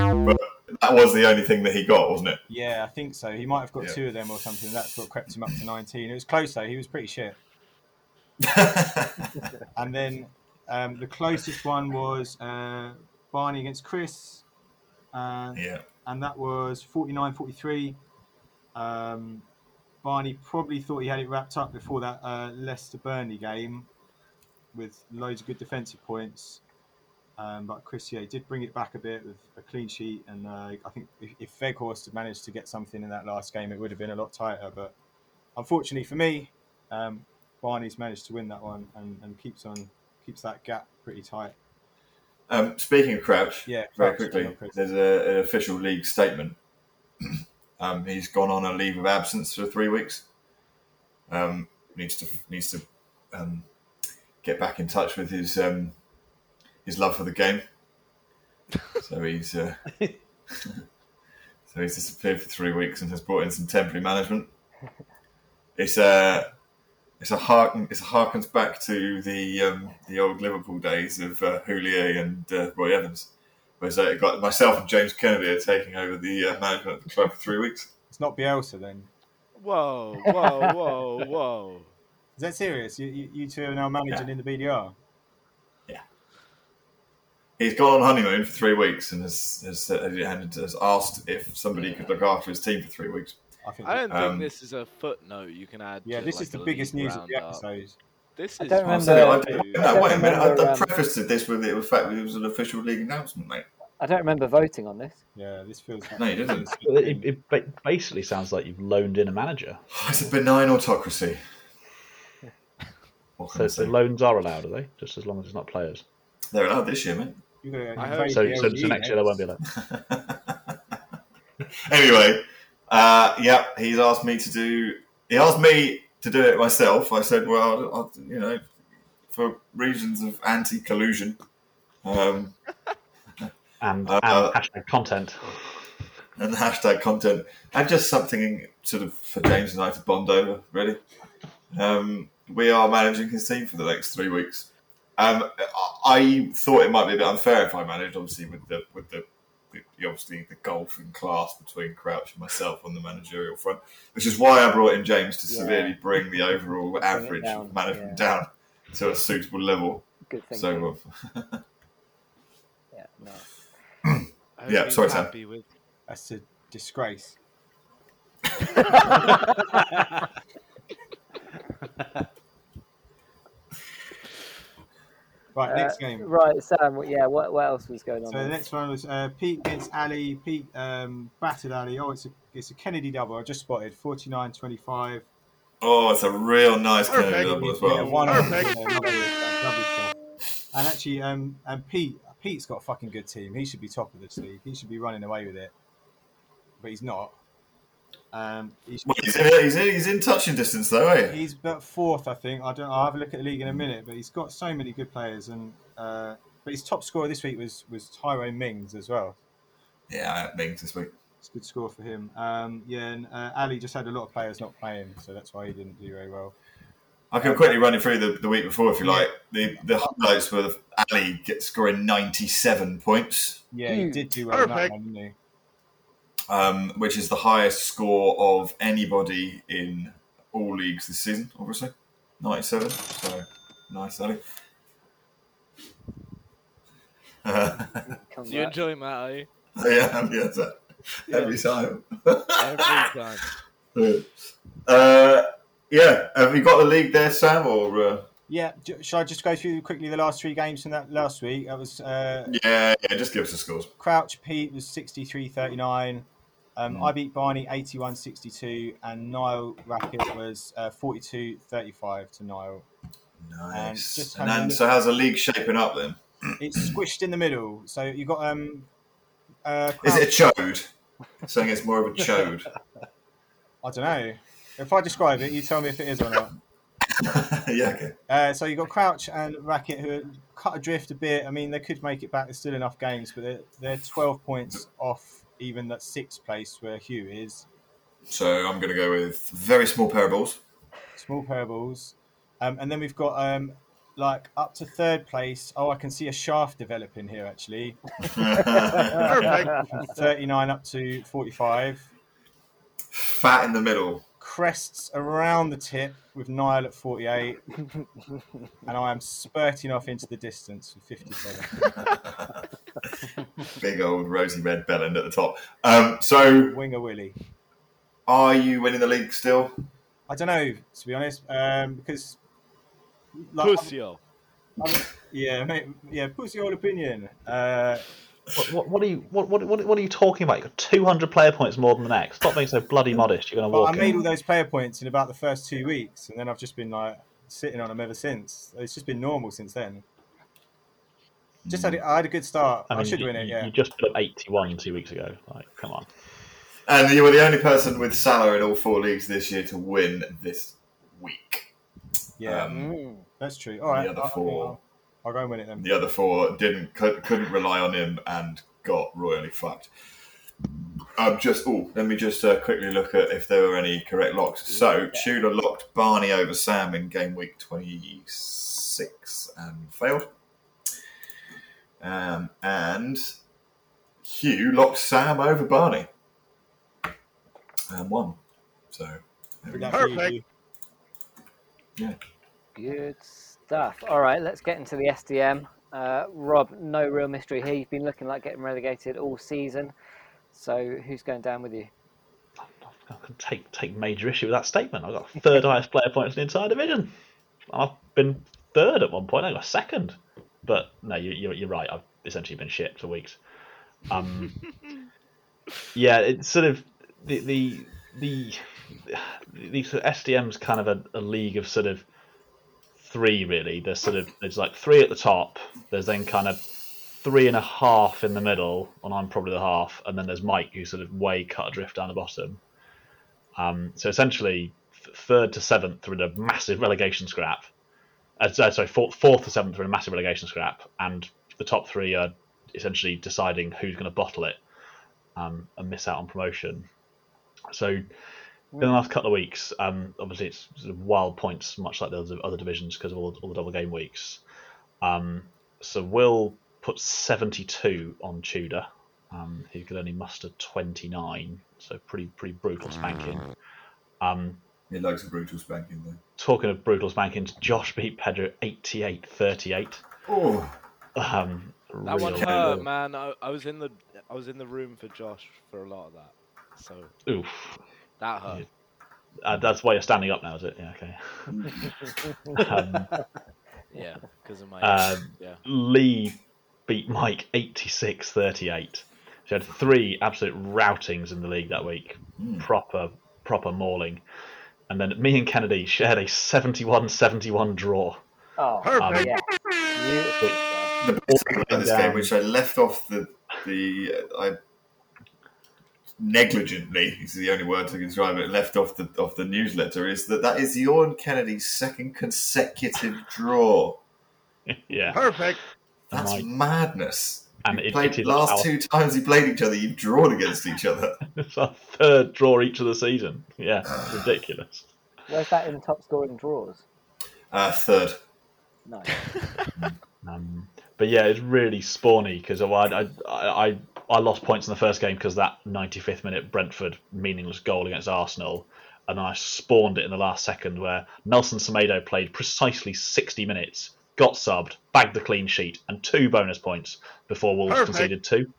that was the only thing that he got, wasn't it? Yeah, I think so. He might have got Yeah. two of them or something. That's what crept him up to 19. It was close though. He was pretty shit. [LAUGHS] And then um, the closest one was uh, Barney against Chris, uh, yeah. and that was 49 43. Um, Barney probably thought he had it wrapped up before that uh, Leicester Burnley game with loads of good defensive points. Um, but Chris, yeah, did bring it back a bit with a clean sheet. And uh, I think if, if Weghorst had managed to get something in that last game, it would have been a lot tighter. But unfortunately for me, um, Barney's managed to win that one and, and keeps on keeps that gap pretty tight. Um, speaking of Crouch, Yeah, very Crouch, quickly, there's a, an official league statement. [CLEARS THROAT] um, he's gone on a leave of absence for three weeks. Um, needs to needs to um, get back in touch with his um, his love for the game. [LAUGHS] So he's uh, [LAUGHS] so he's disappeared for three weeks and has brought in some temporary management. It's a it's a harken it's a harkens back to the um, the old Liverpool days of uh, Houllier and uh, Roy Evans, where so it got myself and James Kennedy are taking over the uh, management of the club for three weeks. It's not Bielsa then. Whoa, whoa, whoa, whoa. Is that serious? You, you, you two are now managing in the BDR? Yeah. He's gone on honeymoon for three weeks and has has, uh, and has asked if somebody could look after his team for three weeks. I think. I don't Um, think this is a footnote you can add. yeah, to, this like, is the biggest news of the episode. This I is don't remember- so I, huge. no, I don't wait a minute. I, remember, I um, prefaced this with the fact that it was an official league announcement, mate. I don't remember voting on this. Yeah, this feels. No, you didn't. It, it basically sounds like you've loaned in a manager. [SIGHS] It's a benign autocracy. So, so loans are allowed, are they? Just as long as it's not players. They're allowed this year, mate. I hope- So, so, so next year they won't be allowed. [LAUGHS] anyway, uh, yeah, he's asked me to do. He asked me to do it myself. I said, well, I'll, you know, for reasons of anti-collusion, um, [LAUGHS] And, Uh, and hashtag content. and hashtag content, and just something sort of for James and I to bond over. Really, um, we are managing his team for the next three weeks. Um, I I thought it might be a bit unfair if I managed, obviously, with the with the obviously the golf and class between Crouch and myself on the managerial front, which is why I brought in James to Yeah. severely bring the overall average down, of management yeah. down to a suitable level. Good thing. So, uh, yeah, no. [COUGHS] Yeah, sorry, Sam. happy with That's a disgrace. [LAUGHS] [LAUGHS] Right, Uh, next game. Right, Sam. Yeah, what, what else was going on? So the next one was uh, Pete against Ali. Pete um, battered Ali. Oh, it's a it's a Kennedy double. I just spotted 49-25. oh, it's a real nice Perfect. Kennedy double as Yeah, well. one off. Perfect. Yeah, lovely lovely stuff. And actually, um, and Pete Pete's got a fucking good team. He should be top of this league. He should be running away with it, but he's not. Um, he's, Well, he's, in, he's, in, he's in touching distance though, eh? he's about fourth, I think. I don't. I'll have a look at the league in a minute, but he's got so many good players, and uh, but his top scorer this week was was Tyrone Mings as well. Yeah, Mings this week. It's a good score for him. Um, yeah, and uh, Ali just had a lot of players not playing, so that's why he didn't do very well. I can quickly run you through the, the week before if you Yeah. like. The the highlights were Ali get, scoring 97 points, Yeah, he did do well in that one, didn't he? Um, which is the highest score of anybody in all leagues this season, obviously. 97. So, nice, Ali. Uh, Come You enjoy Matt, are you? yeah, yeah, every time. Every [LAUGHS] time. uh, yeah, have you got the league there, Sam? Or uh, Yeah, j- shall I just go through quickly the last three games from that last week? That was uh, yeah, yeah, just give us the scores. Crouch Pete was 63 39. Um, Hmm. I beat Barney 81 62, and Niall Racket was uh, 42 35 to Niall. Nice. just And then, so how's the league shaping up then? It's squished in the middle. So you've got. um. Uh, Is it a chode? Saying it's more of a chode. [LAUGHS] I don't know. If I describe it, you tell me if it is or not. [LAUGHS] yeah, okay. Uh, so you've got Crouch and Racket who are cut adrift a bit. I mean, they could make it back. There's still enough games, but they're, they're 12 points off even that sixth place where Hugh is. So I'm going to go with very small pair of balls. Small pair of balls. Um, and then we've got um, like up to third place. Oh, I can see a shaft developing here actually. [LAUGHS] Perfect. From 39 up to 45. Fat in the middle. Crests around the tip with Niall at 48. [LAUGHS] and I am spurting off into the distance with 57. [LAUGHS] [LAUGHS] Big old rosy red bellend at the top. Um, so Winger Willie. are you winning the league still? I don't know, to be honest, um, because like, Pussyo. I'm- yeah, mate, yeah, pussy all opinion. Uh, What, what, what are you what, what, what, what are you talking about? You've got 200 player points more than the next. Stop being so bloody modest. You're going to but I walk made all those player points in about the first two weeks, and then I've just been like sitting on them ever since. It's just been normal since then. Just had a, I had a good start. I, mean, should you, win it. Yeah, You just put up 81 two weeks ago. Like, come on. And you were the only person with Salah in all four leagues this year to win this week. yeah, Um, Mm. that's true. All right, the other four- I'll, I'll go and win it then. The other four didn't couldn't rely on him and got royally fucked. Um, just oh, let me just uh, quickly look at if there were any correct locks. So Tudor locked Barney over Sam in game week twenty six and failed. Um, and Hugh locked Sam over Barney and won. So there we go. luck for you, Perfect. Hugh. Good stuff. All right, let's get into the SDM. Uh, Rob, no real mystery here. You've been looking like getting relegated all season. So who's going down with you? I can take take major issue with that statement. I've got third highest player points in the entire division. I've been third at one point. I got second, but no, you, you're you're right. I've essentially been shit for weeks. Um, [LAUGHS] yeah, it's sort of the the the the sort of SDM's kind of a, a league of sort of three really. There's sort of there's like three at the top. There's then kind of three and a half in the middle, and I'm probably the half, and then there's Mike who's sort of way cut adrift down the bottom. Um, so essentially, third to seventh in a massive relegation scrap. Uh, sorry, fourth, fourth to seventh are in a massive relegation scrap, and the top three are essentially deciding who's going to bottle it um, and miss out on promotion. So in the last couple of weeks, um, obviously it's sort of wild points, much like the other, other divisions because of all, all the double game weeks. Um, so Will put 72 on Tudor um, who could only muster 29, so pretty pretty brutal spanking. Um, He likes a brutal spanking though. talking of brutal spankings, Josh beat Pedro 88-38. Oh, Um, That one real- hurt, man. I, I was in the I was in the room for Josh for a lot of that, so Oof. that hurt. Uh, that's why you're standing up now, is it? Yeah, okay. [LAUGHS] um, Yeah, because of my Um, yeah. Lee beat Mike 86 38. She had three absolute routings in the league that week. Mm. Proper, proper mauling. And then me and Kennedy shared a 71 71 draw. Oh, Perfect. yeah. Beautiful. the best thing about this down. game, which I left off the the uh, I negligently is the only word to describe it. Left off the off the newsletter is that that is your and Kennedy's second consecutive draw. [LAUGHS] yeah. Perfect. That's Mike. madness. And it, played it is last our, two times you played each other, you've drawn against each other. [LAUGHS] it's our third draw each of the season. Yeah, ridiculous. Where's that in top scoring draws? Uh, third. No. [LAUGHS] Um, but yeah, it's really spawny because I, I, I, I lost points in the first game because that 95th minute Brentford meaningless goal against Arsenal, and I spawned it in the last second where Nelson Semedo played precisely 60 minutes, got subbed, bagged the clean sheet, and two bonus points before Wolves Perfect. conceded two.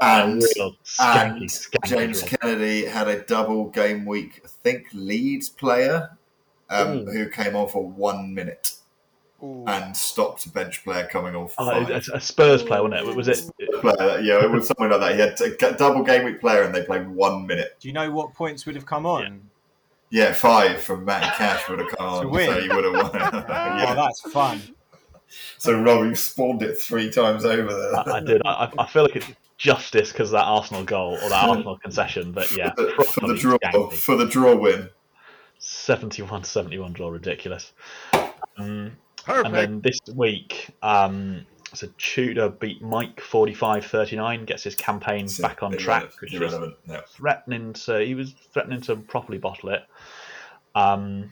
And, a real skanky, and skanky James draw. Kennedy had a double game week, I think, Leeds player um, who came on for one minute and stopped a bench player coming off. for Oh, five. a, a Spurs player, wasn't it? Was it? player. Yeah, it was something like that. He had a double game week player and they played one minute. Do you know what points would have come on? Yeah, five from Matt Cash would have come [LAUGHS] on, win. so he would have won. [LAUGHS] Oh, yeah. that's fun. So Rob, you spawned it three times over there. I, I did. I, I feel like it's justice because that Arsenal goal or that Arsenal concession, but yeah, [LAUGHS] for, the, for the draw, skanky. for the draw win. 71 71 draw, ridiculous. Um, Perfect. and then this week, um, so Tudor beat Mike 45 39, gets his campaign So back on track, which was. No. threatening to, he was threatening to properly bottle it. Um,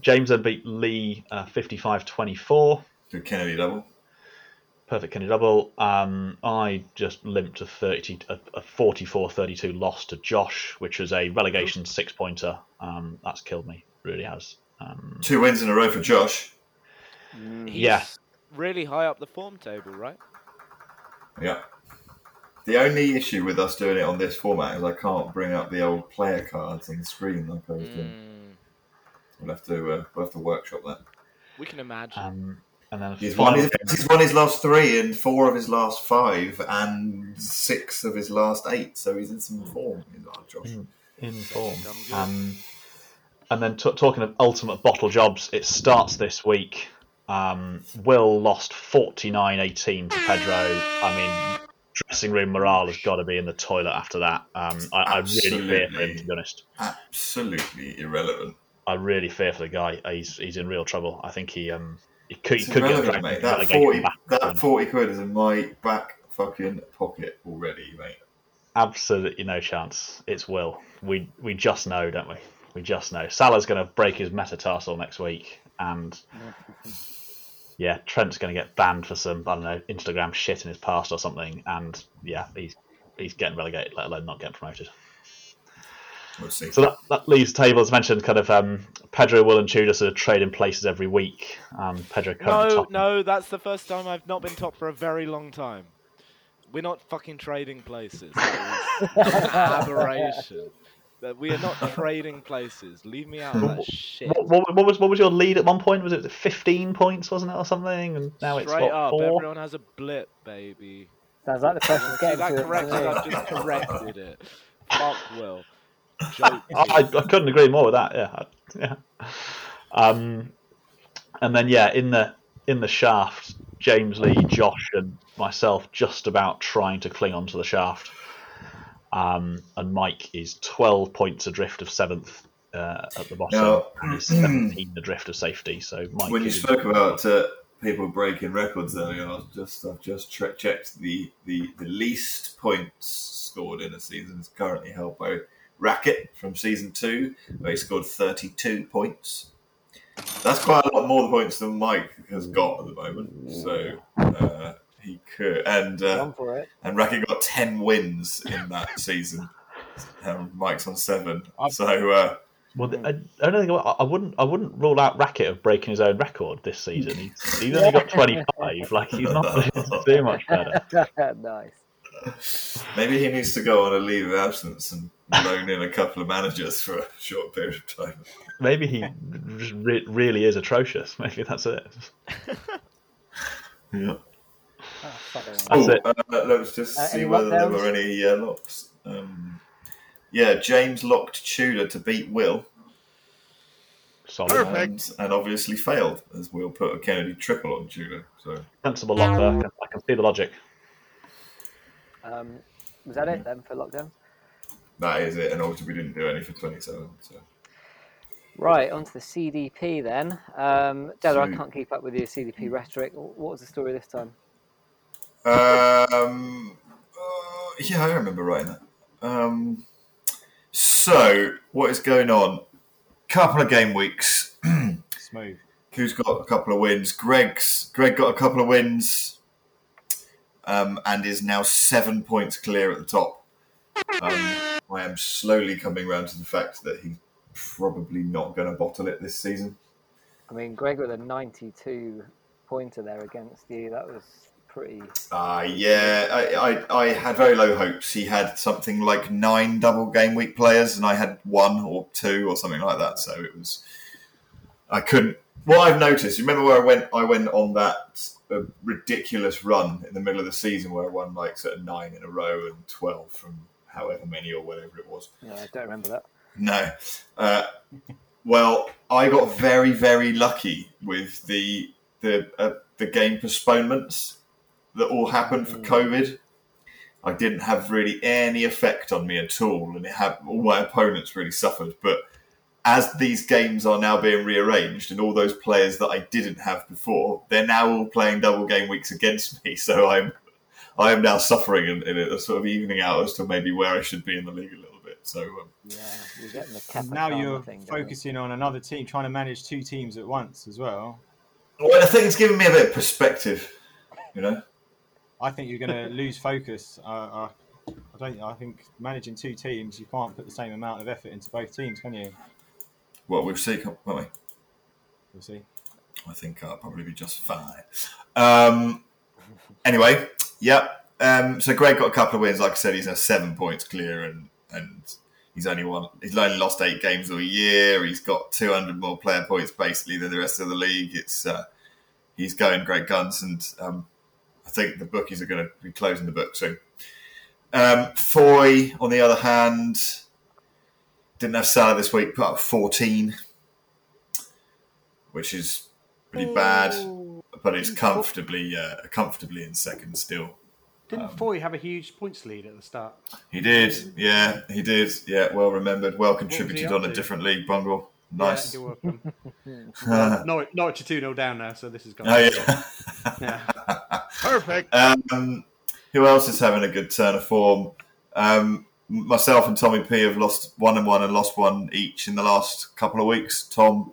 James then beat Lee 55 24. Good Kennedy double. Perfect Kennedy double. Um, I just limped a 30, a, a 44-32 loss to Josh, which was a relegation six pointer. Um, that's killed me, really has. Um, Two wins in a row for Josh. He's yeah. Really high up the form table, right? Yeah. The only issue with us doing it on this format is I can't bring up the old player cards on the screen like I was doing. Mm, We'll have to uh, we'll have to workshop that. we can imagine. um, and then He's won, his, he's won his last three and four of his last five and six of his last eight, so he's in some form. He's our Josh. Mm. in form. Um, and then t- talking of ultimate bottle jobs, it starts this week. Um, Will lost 49-18 to Pedro. I mean, dressing room morale has got to be in the toilet after that. Um, I, I really fear for him, to be honest. Absolutely irrelevant. I really fear for the guy. He's he's in real trouble. I think he um he could, he could get irrelevant, dragged mate. into That relegation forty back. that forty quid is in my back fucking pocket already, mate. Absolutely no chance. It's Will. We we just know, don't we? We just know. Salah's going to break his metatarsal next week, and [LAUGHS] yeah, Trent's going to get banned for some I don't know Instagram shit in his past or something, and yeah, he's he's getting relegated, let alone not getting promoted. We'll see. So that, that leaves the table as mentioned. Kind of um, Pedro, Will, and Tudor sort of trading places every week. Um, Pedro currently no, top. no, that's the first time I've not been top for a very long time. We're not fucking trading places. That is [LAUGHS] an aberration. That we are not trading places. Leave me out of that shit. What, what, what was what was your lead at one point? Was it fifteen points, wasn't it, or something? And now it's Straight what, up, four. everyone has a blip, baby. Sounds like the person's See getting that to it. corrected? to. I've just corrected it. Fuck Will. Joke. I, I couldn't agree more with that. Yeah, yeah. Um, and then yeah, in the in the shaft, James Lee, Josh, and myself just about trying to cling onto the shaft. Um, and Mike is twelve points adrift of seventh uh, at the bottom. Now- and he's [CLEARS THROAT] seventeen adrift of safety. So Mike when you spoke about uh, people breaking records earlier, I was just I've just tre- checked the, the the least points scored in a season is currently held by Racket from season two, where he scored thirty two points. That's quite a lot more points than Mike has got at the moment. So uh, he could. And uh, for it. and Racket got ten wins in that [LAUGHS] season. Um, Mike's on seven, I've- so uh, Well, I, I don't think I, I wouldn't. I wouldn't rule out Racket of breaking his own record this season. He's, he's only got twenty five. [LAUGHS] Like he's not [LAUGHS] doing to much better. nice. maybe he needs to go on a leave of absence and loan in a couple of managers for a short period of time. Maybe he re- really is atrocious. Maybe that's it. Yeah. Oh, fucking. That's Oh, it. uh, let's just Uh, see any whether there were any uh, locks. Um, yeah, James locked Tudor to beat Will, Solid. Perfect. and, and obviously failed as Will put a Kennedy triple on Tudor. So Sensible lock there. I can, I can see the logic. Um, was that it then for lockdown? that is it. And also, we didn't do any for twenty-seven. So Right, onto the CDP then. Um, Della, I can't keep up with your CDP rhetoric. What was the story this time? Um, uh, yeah, I remember writing that. Um, so, what is going on? Couple of game weeks. [CLEARS THROAT] Smooth. Who's got a couple of wins? Greg's Greg got a couple of wins, um, and is now seven points clear at the top. Um, I am slowly coming round to the fact that he's probably not going to bottle it this season. I mean, Greg with a 92 pointer there against you. That was pretty. Uh, yeah, I, I, I had very low hopes. He had something like nine double game week players, and I had one or two or something like that. So it was, I couldn't. What I've noticed, you remember where I went? I went on that uh, ridiculous run in the middle of the season where I won like sort of nine in a row and twelve from however many or whatever it was. Know, I don't remember that. No. Uh, well, I got very, very lucky with the the uh, the game postponements that all happened for COVID. I didn't have really any effect on me at all, and it had all my opponents really suffered. But as these games are now being rearranged, and all those players that I didn't have before, they're now all playing double game weeks against me. [LAUGHS] So I'm I am now suffering in, in a sort of evening out as to maybe where I should be in the league a little bit. So um, Yeah, you're getting the now you're thing going. focusing on another team, trying to manage two teams at once as well. Well, I think it's given me a bit of perspective, you know. I think you're going [LAUGHS] to lose focus. Uh, uh, I don't. I think managing two teams, you can't put the same amount of effort into both teams, can you? Well, we'll see, won't we? We'll see. I think I'll probably be just fine. Um, anyway, yep. Um, so Greg got a couple of wins. Like I said, he's now seven points clear, and and he's only won. He's only lost eight games all year. He's got two hundred more player points basically than the rest of the league. It's uh, he's going great guns, and um, I think the bookies are going to be closing the book soon. Um, Foy, on the other hand, didn't have Salah this week, put up 14, which is pretty bad, but it's comfortably uh, comfortably in second still. Didn't Um, Foy have a huge points lead at the start? He did, yeah, he did, yeah, well remembered, well contributed on a different league, Bungle. Nice. Yeah, you're welcome. oh, Norwich, Norwich are 2 0 down now, so this is gone. yeah. [LAUGHS] Yeah. Perfect. Um, who else is having a good turn of form? Um, myself and Tommy P have lost one and one and lost one each in the last couple of weeks. Tom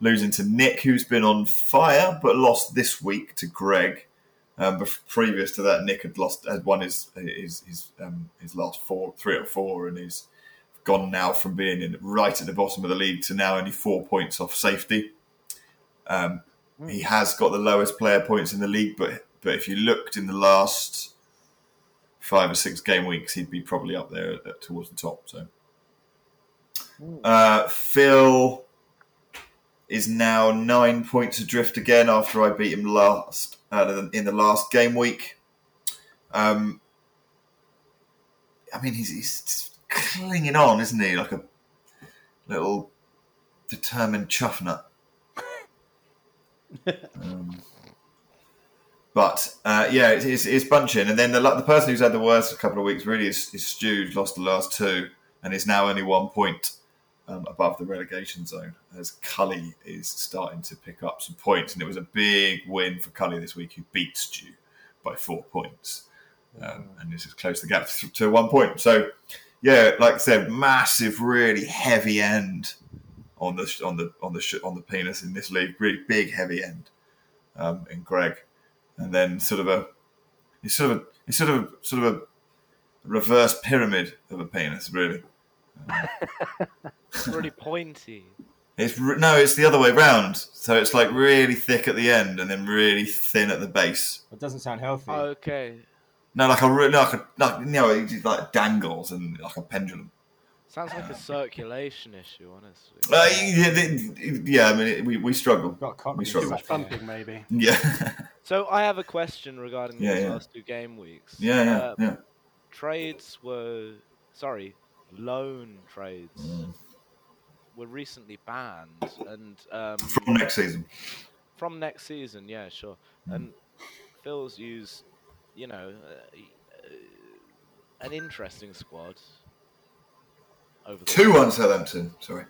losing to Nick, who's been on fire, but lost this week to Greg. Um, but previous to that, Nick had lost had won his his his, um, his last four, three or four, and he's gone now from being in right at the bottom of the league to now only four points off safety. Um, he has got the lowest player points in the league, but but if you looked in the last five or six game weeks, he'd be probably up there at, towards the top. So uh, Phil is now nine points adrift again after I beat him last uh, in the last game week. Um, I mean, he's, he's clinging on, isn't he? Like a little determined chuffnut. [LAUGHS] um, but uh, yeah, it's, it's, it's bunching. And then the, the person who's had the worst couple of weeks really is, is who's lost the last two and is now only one point um, above the relegation zone as Cully is starting to pick up some points. And it was a big win for Cully this week, who beat Stu by four points. Um, and this has closed the gap to, to one point. So, yeah, like I said, massive, really heavy end on the on the on the on the penis in this league. Really big, heavy end um, in Greg, and then sort of a It's sort of it's sort of sort of a reverse pyramid of a penis, really. It's really pointy. [LAUGHS] It's re- no, it's the other way round. So it's like really thick at the end and then really thin at the base. It doesn't sound healthy. Okay. No, like a re- like a like you know, it just like dangles and like a pendulum. Sounds like a circulation issue, honestly. Uh, yeah, the- yeah, I mean, it, we we struggle. Got a cock We struggle. Too much stuck in it. pumping, maybe. Yeah, [LAUGHS] So I have a question regarding Yeah, these yeah. last two game weeks. yeah, yeah, Uh, yeah. Trades were sorry, loan trades Mm. were recently banned, and um, From next season. from next season, yeah, sure. Mm. And Phil's used, you know, uh, uh, an interesting squad over Two one Southampton. Sorry.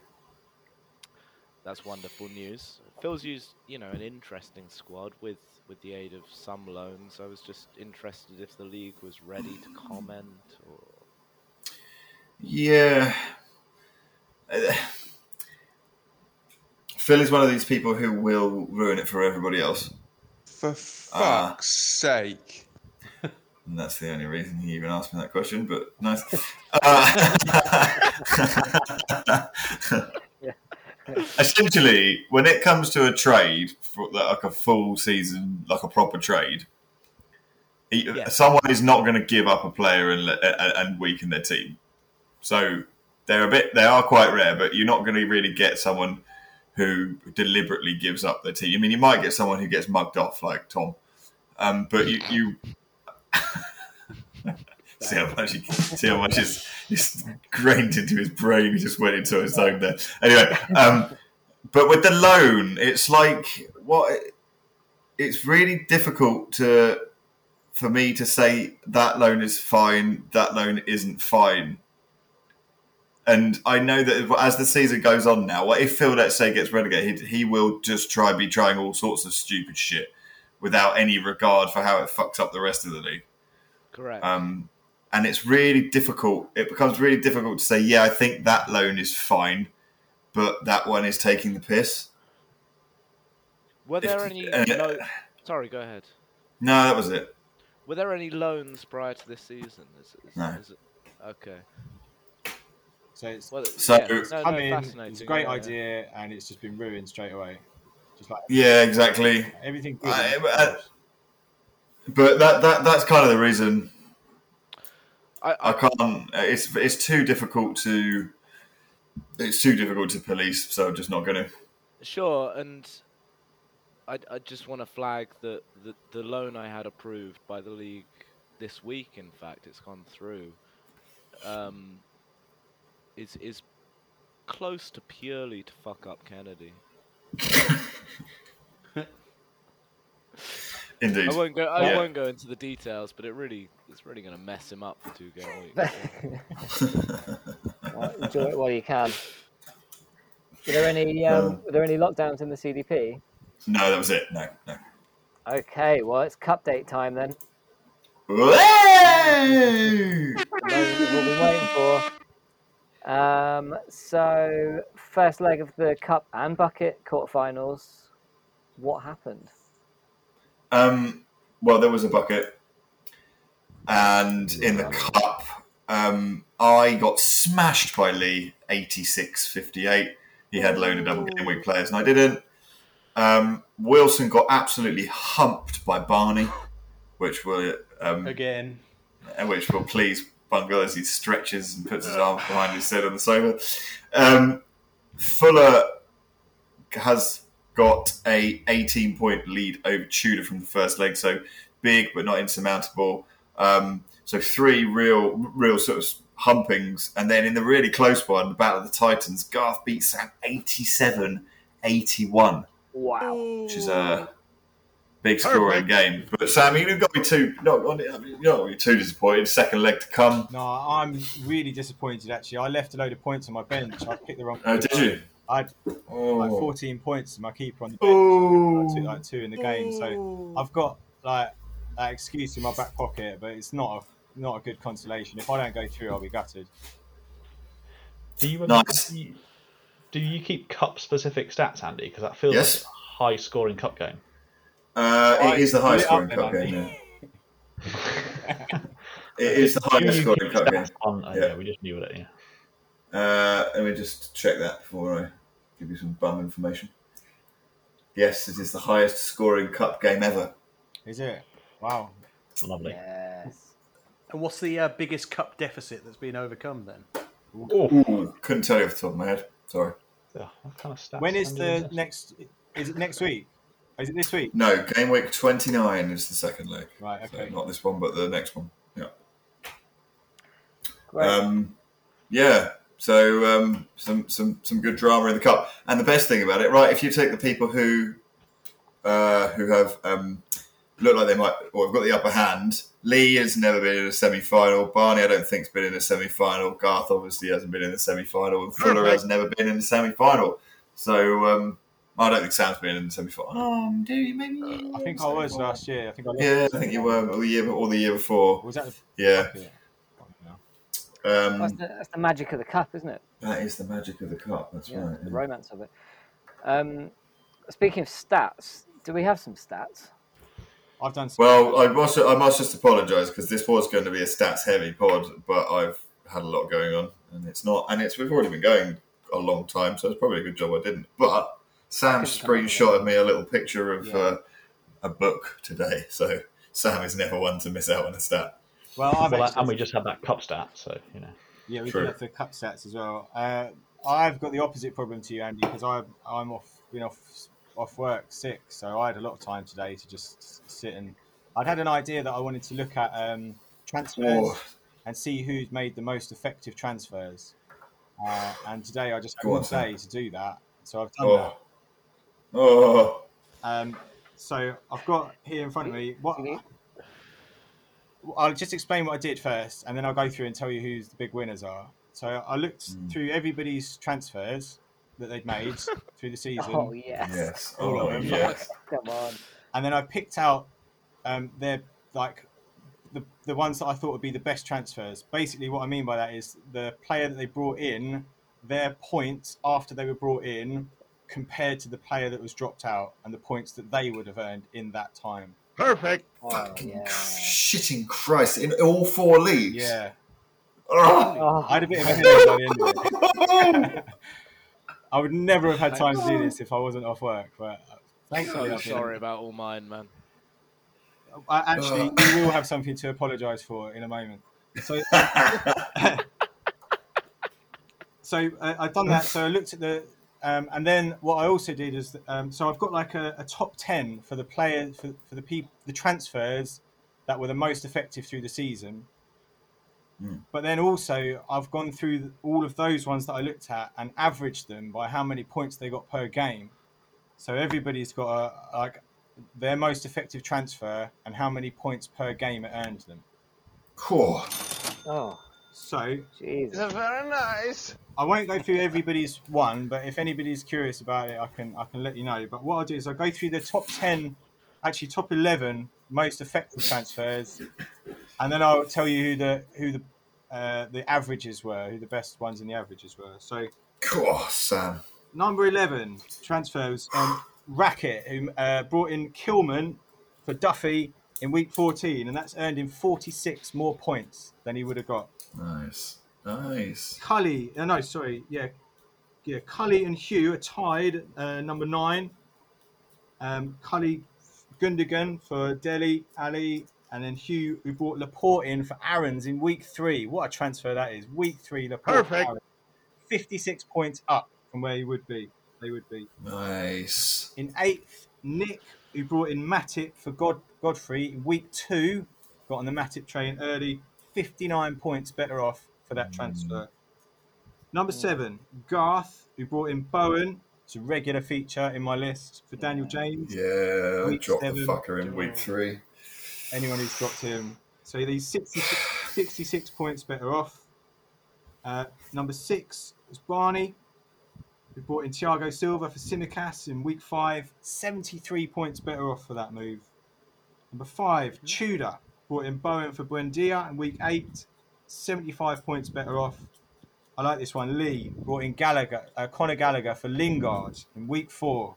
That's wonderful news. Phil's used, you know, an interesting squad with with the aid of some loans. I was just interested if the league was ready to comment or Yeah. Uh, Phil is one of these people who will ruin it for everybody else. For Ah. fuck's sake. [LAUGHS] And that's the only reason he even asked me that question, but nice. Uh, [LAUGHS] [LAUGHS] essentially, when it comes to a trade, for like a full season, like a proper trade, Yeah. someone is not going to give up a player and, and and weaken their team. So they're a bit, they are quite rare, but you're not going to really get someone who deliberately gives up their team. I mean, you might get someone who gets mugged off, like Tom, um, but you, you [LAUGHS] see how much he, see how much is is grained into his brain. He just went into his zone there. Anyway, um, but with the loan, it's like what it's really difficult to for me to say that loan is fine, that loan isn't fine. And I know that as the season goes on now, what if Phil, let's say, gets relegated, he will just try be trying all sorts of stupid shit without any regard for how it fucks up the rest of the league. correct. Um, and it's really difficult. It becomes really difficult to say, yeah, I think that loan is fine, but that one is taking the piss. were there if- any? uh, lo- Sorry, go ahead. No, that was it. Were there any loans prior to this season? Is, is, No. is it, okay. So it's Well, So- yeah, no, come no, in, fascinating. it's a great yeah, yeah. idea, and it's just been ruined straight away. Just like Yeah, exactly. everything good. I- I- But that, that that's kind of the reason I, I I, can't. It's it's too difficult to. It's too difficult to police, so I'm just not going to. Sure, and I, I just want to flag that the, the loan I had approved by the league this week, in fact, it's gone through, um, is is close to purely to fuck up Kennedy. [LAUGHS] Indeed. I won't go. I Yeah. won't go into the details, but it really it's really going to mess him up for two game weeks. [LAUGHS] Enjoy it while you can. Were there any um, were there any lockdowns in the CDP? No, that was it. No, no. Okay, well it's cup date time then. Whoa! The we've all been waiting for. Um, so first leg of the cup and bucket quarterfinals. What happened? Um, well, there was a bucket, and in the cup, um, I got smashed by Lee, 86-58. He had loaded double game week players, and I didn't. Um, Wilson got absolutely humped by Barney, which will um, Again. and which will please Bungle as he stretches and puts his arm behind his head on the sofa. Um, Fuller has got a 18 point lead over Tudor from the first leg, so big but not insurmountable. Um, so three real, real sort of humpings, and then in the really close one, the Battle of the Titans, Garth beat Sam 87-81 Wow. which is a big scoring game. But Sam, you've got me too. No, I mean, you're not too disappointed. Second leg to come. No, I'm really disappointed. Actually, I left a load of points on my bench. I picked the wrong. Oh, did you? I had Oh, like 14 points to my keeper on the bench. Oh. I took like two in the game, so I've got like that excuse in my back pocket, but it's not a not a good consolation. If I don't go through, I'll be gutted. Do you, Nice. do you do you keep cup specific stats, Andy? Because that feels Yes. like a high scoring cup game. Uh, it is the Put highest it scoring cup then, game. Yeah. [LAUGHS] It is the highest scoring cup game. on- oh, Yeah. yeah, we just knew it. Yeah. Uh, let me just check that before I give you some bum information. Yes, it is the highest scoring cup game ever. Is it? Wow. Lovely. Yes. And what's the uh, biggest cup deficit that's been overcome then? Oh, Ooh, couldn't tell you off the top of my head. Sorry. yeah, what kind of stats When is the doing? next? Is it next week? Is it this week? No, game week 29 is the second leg. Right. So Okay. not this one, but the next one. Yeah. Great. Um, yeah. So um, some some some good drama in the cup, and the best thing about it, right? If you take the people who uh, who have um, look like they might or have got the upper hand, Lee has never been in a semi final. Barney, I don't think's been in a semi final. Garth obviously hasn't been in a semi final, and Fuller Perfect. has never been in a semi final. So um, I don't think Sam's been in the semi final. Um, do you maybe? I think I was last year. I think I. lost Yeah, I think you were or the year or the year before. Was that? The... Yeah. Yeah. that's, Um, the, that's the magic of the cup, isn't it? that is the magic of the cup. That's Yeah, right. the yeah. romance of it. Um, speaking of stats, do we have some stats? I've done. Some... Well, I must I must just apologise because this was going to be a stats heavy pod, but I've had a lot going on, and it's not, and it's we've already been going a long time, so it's probably a good job I didn't. But Sam couldn't come up with screenshotted me a little picture of Yeah. uh, a book today, so Sam is never one to miss out on a stat. Well, I've Well, and we just had that cup stat, so you know. Yeah, we True. do have the cup stats as well. Uh, I've got the opposite problem to you, Andy, because I'm I'm off been off off work sick, so I had a lot of time today to just sit and. I'd had an idea that I wanted to look at um, transfers Oh, and see who's made the most effective transfers. Uh, and today I just had Go on, one day to do that, so I've done oh, oh. Um, so I've got here in front of me what. I'll just explain what I did first, and then I'll go through and tell you who the big winners are. So I looked Mm. through everybody's transfers that they'd made [LAUGHS] through the season, Oh yes. yes, All of oh them. yes. Come on. and then I picked out um, their like the the ones that I thought would be the best transfers. Basically, what I mean by that is the player that they brought in, their points after they were brought in, compared to the player that was dropped out, and the points that they would have earned in that time. Perfect. Oh, Fucking yeah. shitting Christ! In all four leagues. Yeah, Oh. I had a bit of a headache by the end of it. [LAUGHS] I would never have had time to do this if I wasn't off work, but uh, thankfully, So I've been- sorry about all mine, man. I actually you will have something to apologise for in a moment. So, [LAUGHS] [LAUGHS] so uh, I've done that. So I looked at the, um, and then what I also did is, um, so I've got like a, a top ten for the player for, for the people the transfers that were the most effective through the season. Hmm. But then also I've gone through all of those ones that I looked at and averaged them by how many points they got per game. So everybody's got a like their most effective transfer and how many points per game it earned them. Cool. oh, So Jesus. Very nice. I won't go through everybody's one, but if anybody's curious about it, I can I can let you know. But what I'll do is I'll go through the top ten, actually top eleven most effective transfers, and then I'll tell you who the who the uh, the averages were, who the best ones in the averages were. So Cool, Sam. number eleven transfers um, Racket, who uh, brought in Kilman for Duffy in week fourteen, and that's earned him forty six more points than he would have got. Nice. Nice. Cully, uh, no, sorry, yeah, yeah, Cully and Hugh are tied, uh, number nine. Um, Cully Gundogan for Dele, Alli, and then Hugh who brought Laporte in for Aarons in week three. What a transfer that is! Week three, Laporte. Perfect. Aaron. Fifty-six points up from where he would be. They would be Nice. in eighth. Nick who brought in Matip for God Godfrey week two, got on the Matip train early. Fifty-nine points better off for that transfer. Number seven, Garth, who brought in Bowen. It's a regular feature in my list for Daniel James. Yeah, I Week dropped the fucker in week three. Anyone who's dropped him. So he's 66, 66 points better off. Uh, number six was Barney, who brought in Thiago Silva for Tsimikas in week five. 73 points better off for that move. Number five, Tudor, brought in Bowen for Buendia in week eight. 75 points better off. I like this one. Lee brought in Gallagher, uh, Conor Gallagher for Lingard in week four.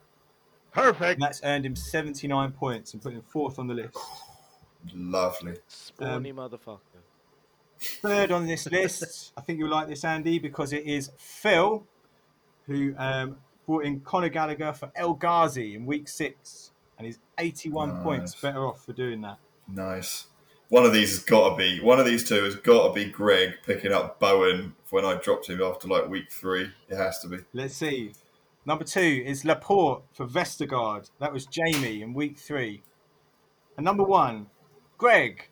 And Perfect. that's earned him 79 points and put him fourth on the list. Lovely. Spawny motherfucker. Third on this list, I think you'll like this, Andy, because it is Phil, who um, brought in Conor Gallagher for El Ghazi in week six, and he's 81 points better off for doing that. Nice. One of these has got to be one of these two has got to be Greg picking up Bowen when I dropped him after like week three. It has to be. Let's see. Number two is Laporte for Vestergaard. That was Jamie in week three. And number one, Greg,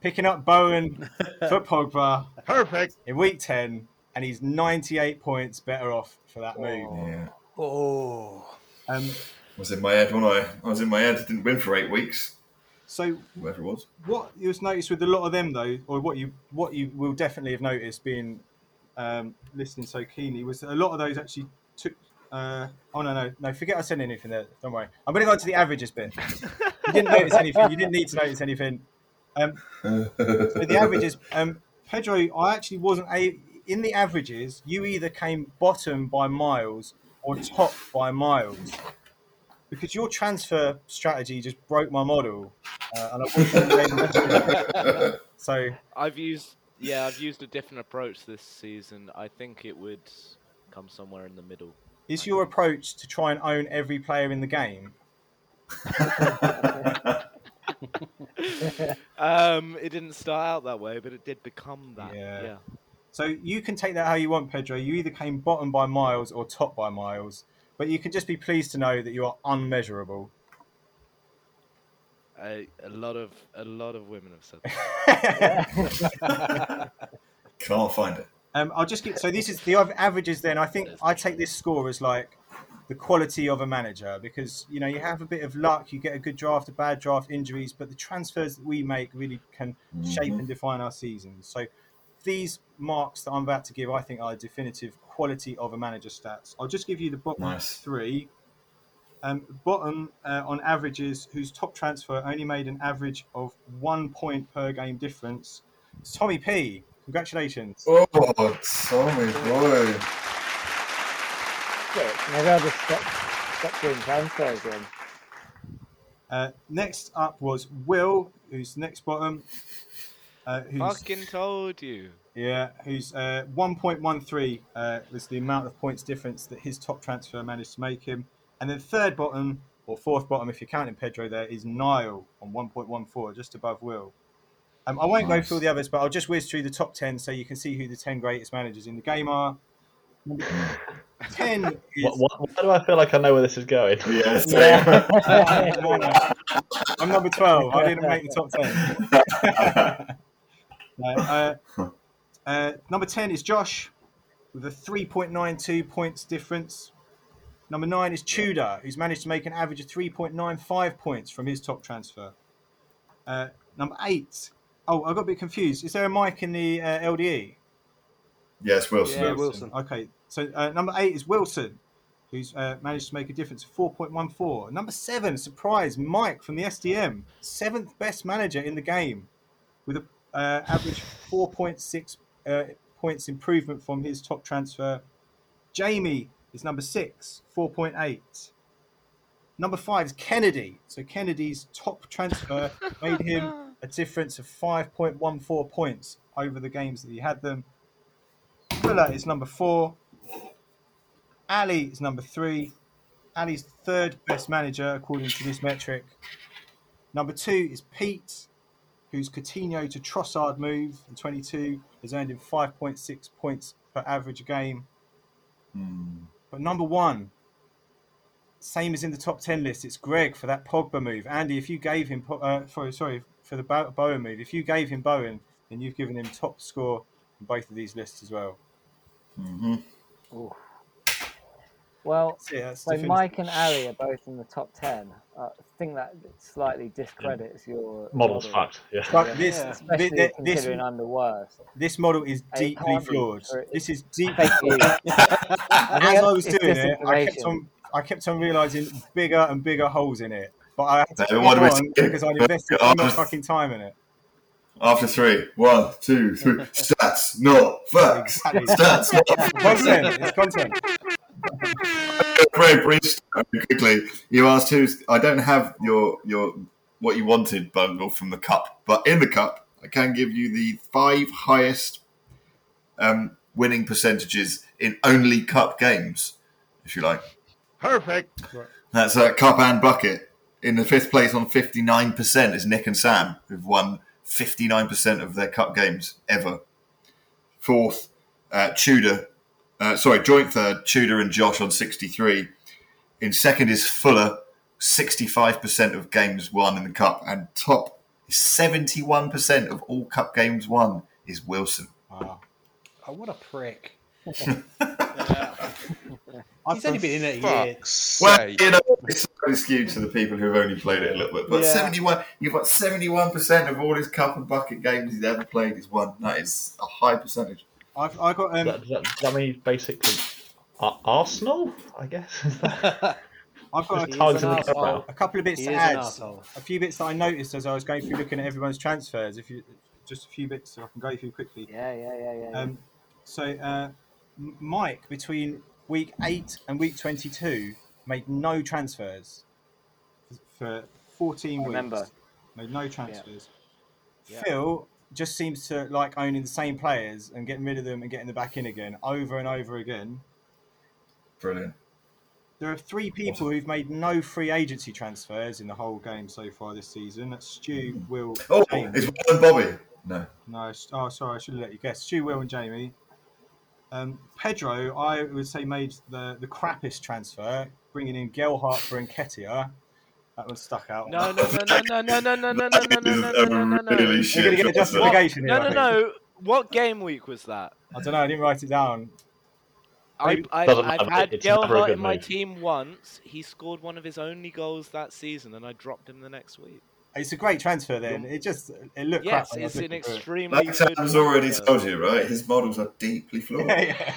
picking up Bowen [LAUGHS] for Pogba Perfect. in week 10, and he's 98 points better off for that move. Yeah. Oh. Um, I was in my head when I I was in my head. Didn't win for eight weeks. so Whatever it was. what you was noticed with a lot of them though, or what you what you will definitely have noticed being um, listening so keenly was that a lot of those actually took. Uh, oh no no no! Forget I said anything there. Don't worry. I'm going to go on to the averages bit. You didn't notice [LAUGHS] anything. You didn't need to notice anything. Um, so the averages, um, Pedro, I actually wasn't a in the averages. You either came bottom by miles or top by miles. Because your transfer strategy just broke my model, uh, and I wasn't able to do it. So I've used yeah, I've used a different approach this season. I think it would come somewhere in the middle. Is your approach to try and own every player in the game? [LAUGHS] Um, it didn't start out that way, but it did become that. Yeah. Yeah. So you can take that how you want, Pedro. You either came bottom by miles or top by miles, but you can just be pleased to know that you are unmeasurable. A, a lot of a lot of women have said that. [LAUGHS] Can't find it. Um, I'll just get so this is the av- averages. Then I think I take this score as like the quality of a manager because you know you have a bit of luck, you get a good draft, a bad draft, injuries, but the transfers that we make really can shape and define our seasons. So these marks that I'm about to give, I think, are definitive quality of a manager stats. I'll just give you the bottom Nice. three. Um, bottom uh, on averages, whose top transfer only made an average of one point per game difference. It's Tommy P. Congratulations. Oh, Tommy boy. Maybe I'll just stop, stop doing transfers then. Uh, next up was Will, who's next bottom. Uh, who's, Fucking told you. Yeah, who's uh, 1.13 uh, was the amount of points difference that his top transfer managed to make him. And then third bottom, or fourth bottom if you're counting Pedro there, is Niall on 1.14, just above Will. Um, I won't go through the others, but I'll just whiz through the top 10 so you can see who the 10 greatest managers in the game are. [LAUGHS] 10 is... What, what, why do I feel like I know where this is going? Yeah, [LAUGHS] same. I'm number 12. I didn't make the top 10. No, [LAUGHS] uh, uh, number 10 is Josh with a 3.92 points difference. Number 9 is Tudor, who's managed to make an average of 3.95 points from his top transfer. Uh, number 8. Oh, I got a bit confused. Is there a mic in the uh, LDE? yes, Wilson. Yeah, Wilson. Okay, so uh, number 8 is Wilson, who's uh, managed to make a difference of 4.14. Number 7, surprise, Mike from the SDM, seventh best manager in the game, with an uh, average 4.6 uh, points improvement from his top transfer. Jamie is number six, 4.8. Number five is Kennedy. So Kennedy's top transfer [LAUGHS] made him a difference of 5.14 points over the games that he had them. Fuller is number four. Ali is number three. Ali's third best manager according to this metric. Number two is Pete, whose Coutinho to Trossard move in 22 has earned him 5.6 points per average game. Hmm. But number one, same as in the top 10 list, it's Greg for that Pogba move. Andy, if you gave him, Po- uh, for, sorry, for the Bo- Bowen move, if you gave him Bowen, then you've given him top score in both of these lists as well. Mhm. Ooh. Well, That's it, so. Mike and Ali are both in the top 10. I think that slightly discredits your Model's model. fucked. Yeah. But Yeah. this, Especially thi- this, considering I'm the worst. this model is It deeply can't be, flawed. This is deeply Thank flawed. [LAUGHS] As I was doing it, I kept on, I kept on realizing bigger and bigger holes in it. But I had to David, keep what do on because I'd invested too much fucking time in it. After three, one, two, three. [LAUGHS] Stats, not facts. Exactly. Stats, not facts. Content, it's content. Very brief, quickly. You asked who's. I don't have your your what you wanted bundle from the cup, but in the cup, I can give you the five highest um, winning percentages in only cup games, if you like. Perfect. That's uh, cup and bucket. In the fifth place on 59% is Nick and Sam, who've won 59% of their cup games ever. Fourth, uh, Tudor. Uh, sorry, joint third, Tudor and Josh on 63. In second is Fuller, 65% of games won in the cup. And top is 71% of all cup games won is Wilson. Wow. Oh, what a prick. I [LAUGHS] He's only been in it a year. Well, you know, it's so skewed to the people who've only played it a little bit. But Yeah. 71, you've got 71% of all his cup and bucket games he's ever played is won. That is a high percentage. I've, I got um, Does that, that, that mean basically Ar- Arsenal? I guess. [LAUGHS] [LAUGHS] I've got He a, an Targeting the club arsehole. now. a couple of bits He to add. A few bits that I noticed as I was going through looking at everyone's transfers. If you just a few bits so I can go through quickly. Yeah, yeah, yeah, yeah. yeah. Um, so uh, Mike between week eight and week twenty-two made no transfers for fourteen I weeks. remember. Made no transfers. Yeah. Phil just seems to like owning the same players and getting rid of them and getting them back in again over and over again. Brilliant. There are three people who've made no free agency transfers in the whole game so far this season. That's Stu, Will, Oh, Will and Bobby? No. No, oh, sorry, I should have let you guess. Stu, Will, and Jamie. Um, Pedro, I would say, made the, the crappiest transfer, bringing in Gelhardt for Nketiah. That one stuck out. No, no, no, no, no, no, no, no, no, no, That no, is no, a no, no, no, no. really We're shit going to get a transfer. justification No, here. no, I think. no. What game week was that? I don't know, I didn't write it down. I, I, Doesn't I've matter, had it's never a Gelhardt good in my move. team once. He scored one of his only goals that season, and I dropped him the next week. It's a great transfer then. It just, it looked Yes, crap. when I was it's an looking through it. extremely Like good Sam's already transfer. told you, right? His models are deeply flawed. Yeah, yeah.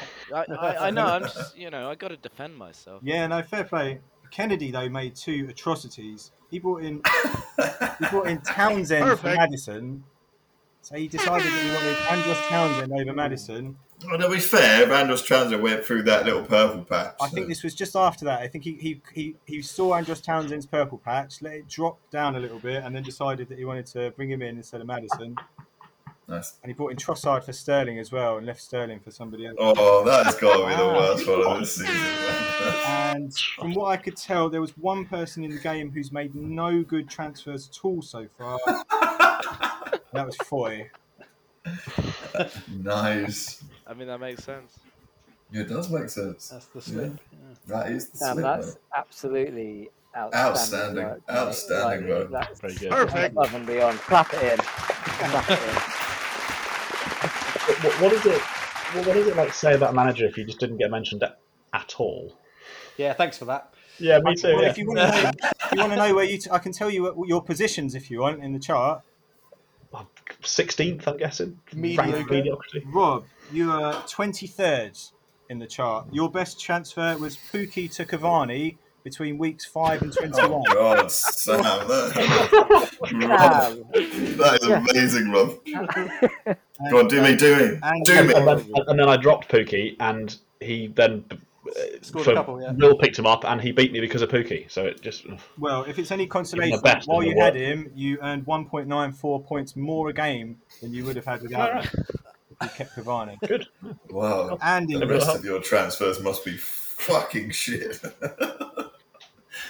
I, I, I know. I'm just, you know, I got to defend myself. Yeah, no, fair play. Kennedy though made two atrocities. He brought in he brought in [LAUGHS] Townsend for Maddison. So he decided that he wanted Andros Townsend over Maddison. Well, to be fair, if Andros Townsend went through that little purple patch. I think this was just after that. I think he he, he, he saw Andros Townsend's purple patch, let it drop down a little bit, and then decided that he wanted to bring him in instead of Maddison. Nice. And he brought in Trossard for Sterling as well, and left Sterling for somebody else. Oh, that has got to be the ah. worst one of the season. And from what I could tell, there was one person in the game who's made no good transfers at all so far. [LAUGHS] that was Foy. nice. I mean, that makes sense. Yeah, it does make sense. That's the slip. That is the Sam, slip. that's mate. absolutely outstanding. Outstanding. work, mate. Outstanding Like, work. That's Very good. Perfect. above and beyond. Clap it in. Clap it in. What, what is it? What, what does it like to say about a manager if you just didn't get mentioned at, at all? Yeah, thanks for that. Yeah, me too. Well, yeah. if you want to know, if you want to know where you, t- I can tell you what, your positions if you want in the chart. Sixteenth, I'm guessing. Mediocrity. Rob, you are twenty third in the chart. Your best transfer was Pukki to Cavani between weeks five and twenty Oh one. God, Sam, that, [LAUGHS] Rob, that is amazing, Rob. [LAUGHS] Go on, do me, do me, And- do And, me. and then, and then I dropped Pukki, and he then uh, Scored for- a couple, yeah. Will picked him up, and he beat me because of Pukki. So it just Well, if it's any consolation, best while you had him, you earned 1.94 points more a game than you would have had without him. If you kept Cavani. good. Wow, And the rest of your transfers must be fucking shit. [LAUGHS]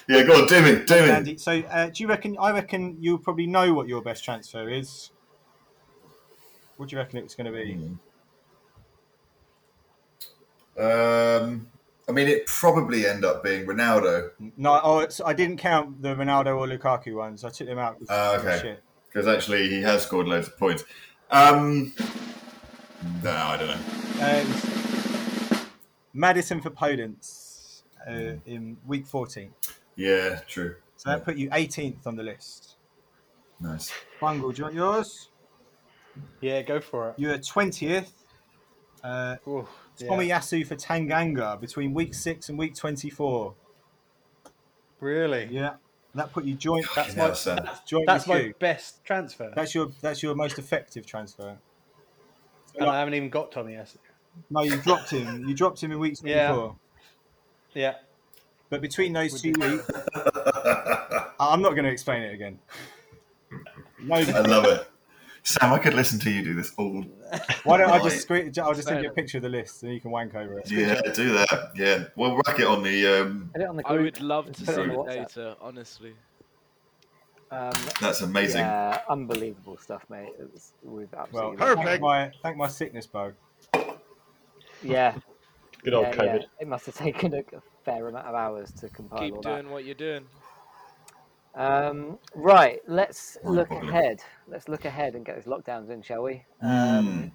yeah, go on, do me, do me. Andy, so uh, do you reckon? I reckon you'll probably know what your best transfer is. What do you reckon it's going to be? Um, I mean, it probably end up being Ronaldo No, oh, it's, I didn't count the Ronaldo or Lukaku ones. I took them out. were okay. because actually he has scored loads of points. Um, no, I don't know. Uh, was Maddison for Poland uh, in week 14. Yeah, true. So that put you 18th on the list. Nice. Bungle, do you want yours? Yeah, go for it. You're 20th. Uh, Ooh, Tommy yeah. Yasu for Tanganga between week 6 and week 24. Really? Yeah. That put you joint. That's my, Sam. that's joint That's my you. best transfer. That's your that's your most effective transfer. and I haven't even got Tommy yet. No, you dropped him. You dropped him in week 24. Yeah. Yeah. But between those two weeks, [LAUGHS] I'm not going to explain it again. No, I love it. Sam, I could listen to you do this all. why don't I just screen, I'll just send you a picture of the list and you can wank over it. Yeah, do that. Yeah, we'll rack it on the. Um, Put it on the I would love to see the the data, honestly. Um, that's amazing. yeah, unbelievable stuff, mate. It's, we've Well, absolutely. thank my thank my sickness bow. yeah, Good old yeah, COVID. yeah. It must have taken a, a fair amount of hours to compile Keep all doing what you're doing. Um, right, let's look ahead. Let's look ahead and get those lockdowns in, shall we? Mm. Um,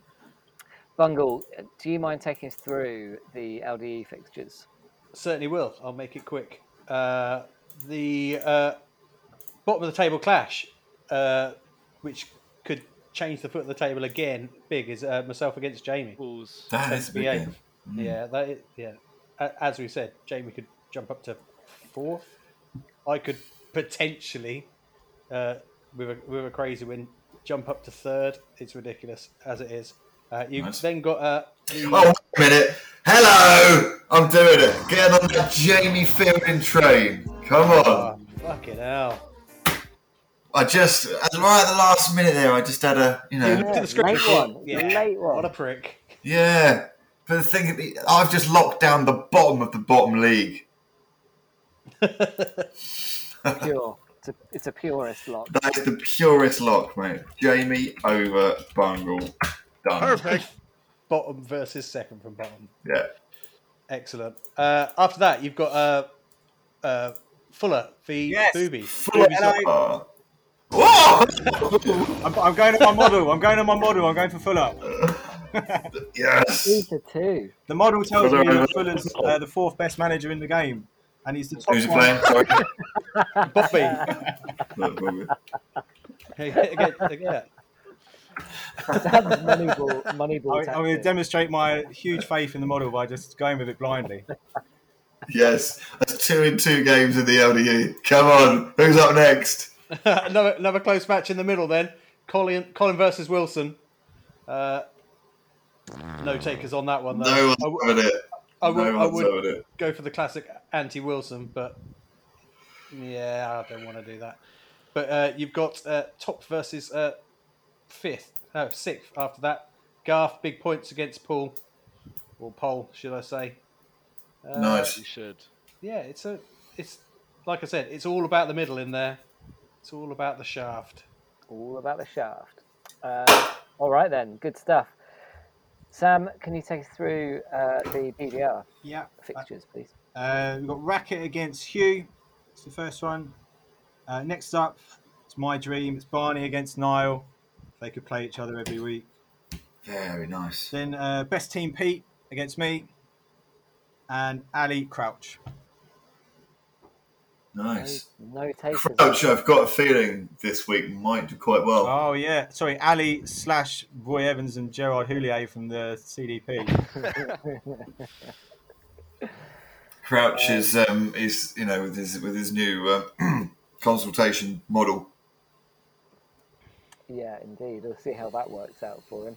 Bungle, do you mind taking us through the LDE fixtures? Certainly will. I'll make it quick. Uh, the uh, bottom of the table clash, uh, which could change the foot of the table again, big is uh, myself against Jamie. Balls. That is a big SBA. Yeah, that is, yeah. A- As we said, Jamie could jump up to fourth. I could potentially, uh, with a with a crazy win, jump up to third. It's ridiculous as it is. Uh, you've Nice. then got uh, the, Oh, wait a minute. Hello! I'm doing it. Get on that Jamie Fielding train. Come on. oh, fucking hell. I just, at- right at the last minute there, I just had a, you You know, looked at the script late one, Yeah. late one. What a prick. yeah. But the thing, I've just locked down the bottom of the bottom league. [LAUGHS] Pure. It's a, it's a purest lock. That is the purest lock, mate. Jamie over Bungle. Done. Perfect. Bottom versus second from bottom. Yeah. Excellent. Uh, after that, you've got uh, uh, Fuller v Yes. Booby. Full of hello. star. Whoa! [LAUGHS] I'm, I'm going on my model. I'm going on my model. I'm going for Fuller. [LAUGHS] Two [LAUGHS] yes. to two. The model tells Fuller me that Fuller's uh, the fourth best manager in the game, and he's the top Who's he one. playing? Sorry. Bobby. Look, Bobby. again, again. [LAUGHS] That's Moneyball, Moneyball I, I'm going to demonstrate my huge faith in the model by just going with it blindly. Yes. That's two in two games in the LDU. Come on. Who's up next? [LAUGHS] another another close match in the middle. Then Colin Colin versus Wilson. Uh, no takers on that one. Though. No one's I, w- having it. I would, no I would it. go for the classic anti Wilson, but yeah, I don't want to do that. But uh, you've got uh, top versus uh, fifth, no sixth. After that, Garth big points against Paul, or Pole, should I say? Uh, Nice. You should. Yeah, it's a, it's like I said, it's all about the middle in there. It's all about the shaft. All about the shaft. Uh, all right then, good stuff. Sam, can you take us through uh, the BDR Yeah. fixtures, please? Uh, we've got Racket against Hugh. It's the first one. Uh, next up, it's my dream. It's Barney against Niall. They could play each other every week. Very nice. Then uh, best team Pete against me, and Ali Crouch. Nice. No, no takers. [LAUGHS] Crouch, I've got a feeling this week might do quite well. Oh yeah, sorry, Ali slash Roy Evans and Gerard Houllier from the CDP. [LAUGHS] Crouch is, um, is you know, with his with his new uh, [CLEARS THROAT] consultation model. Yeah, indeed. We'll see how that works out for him.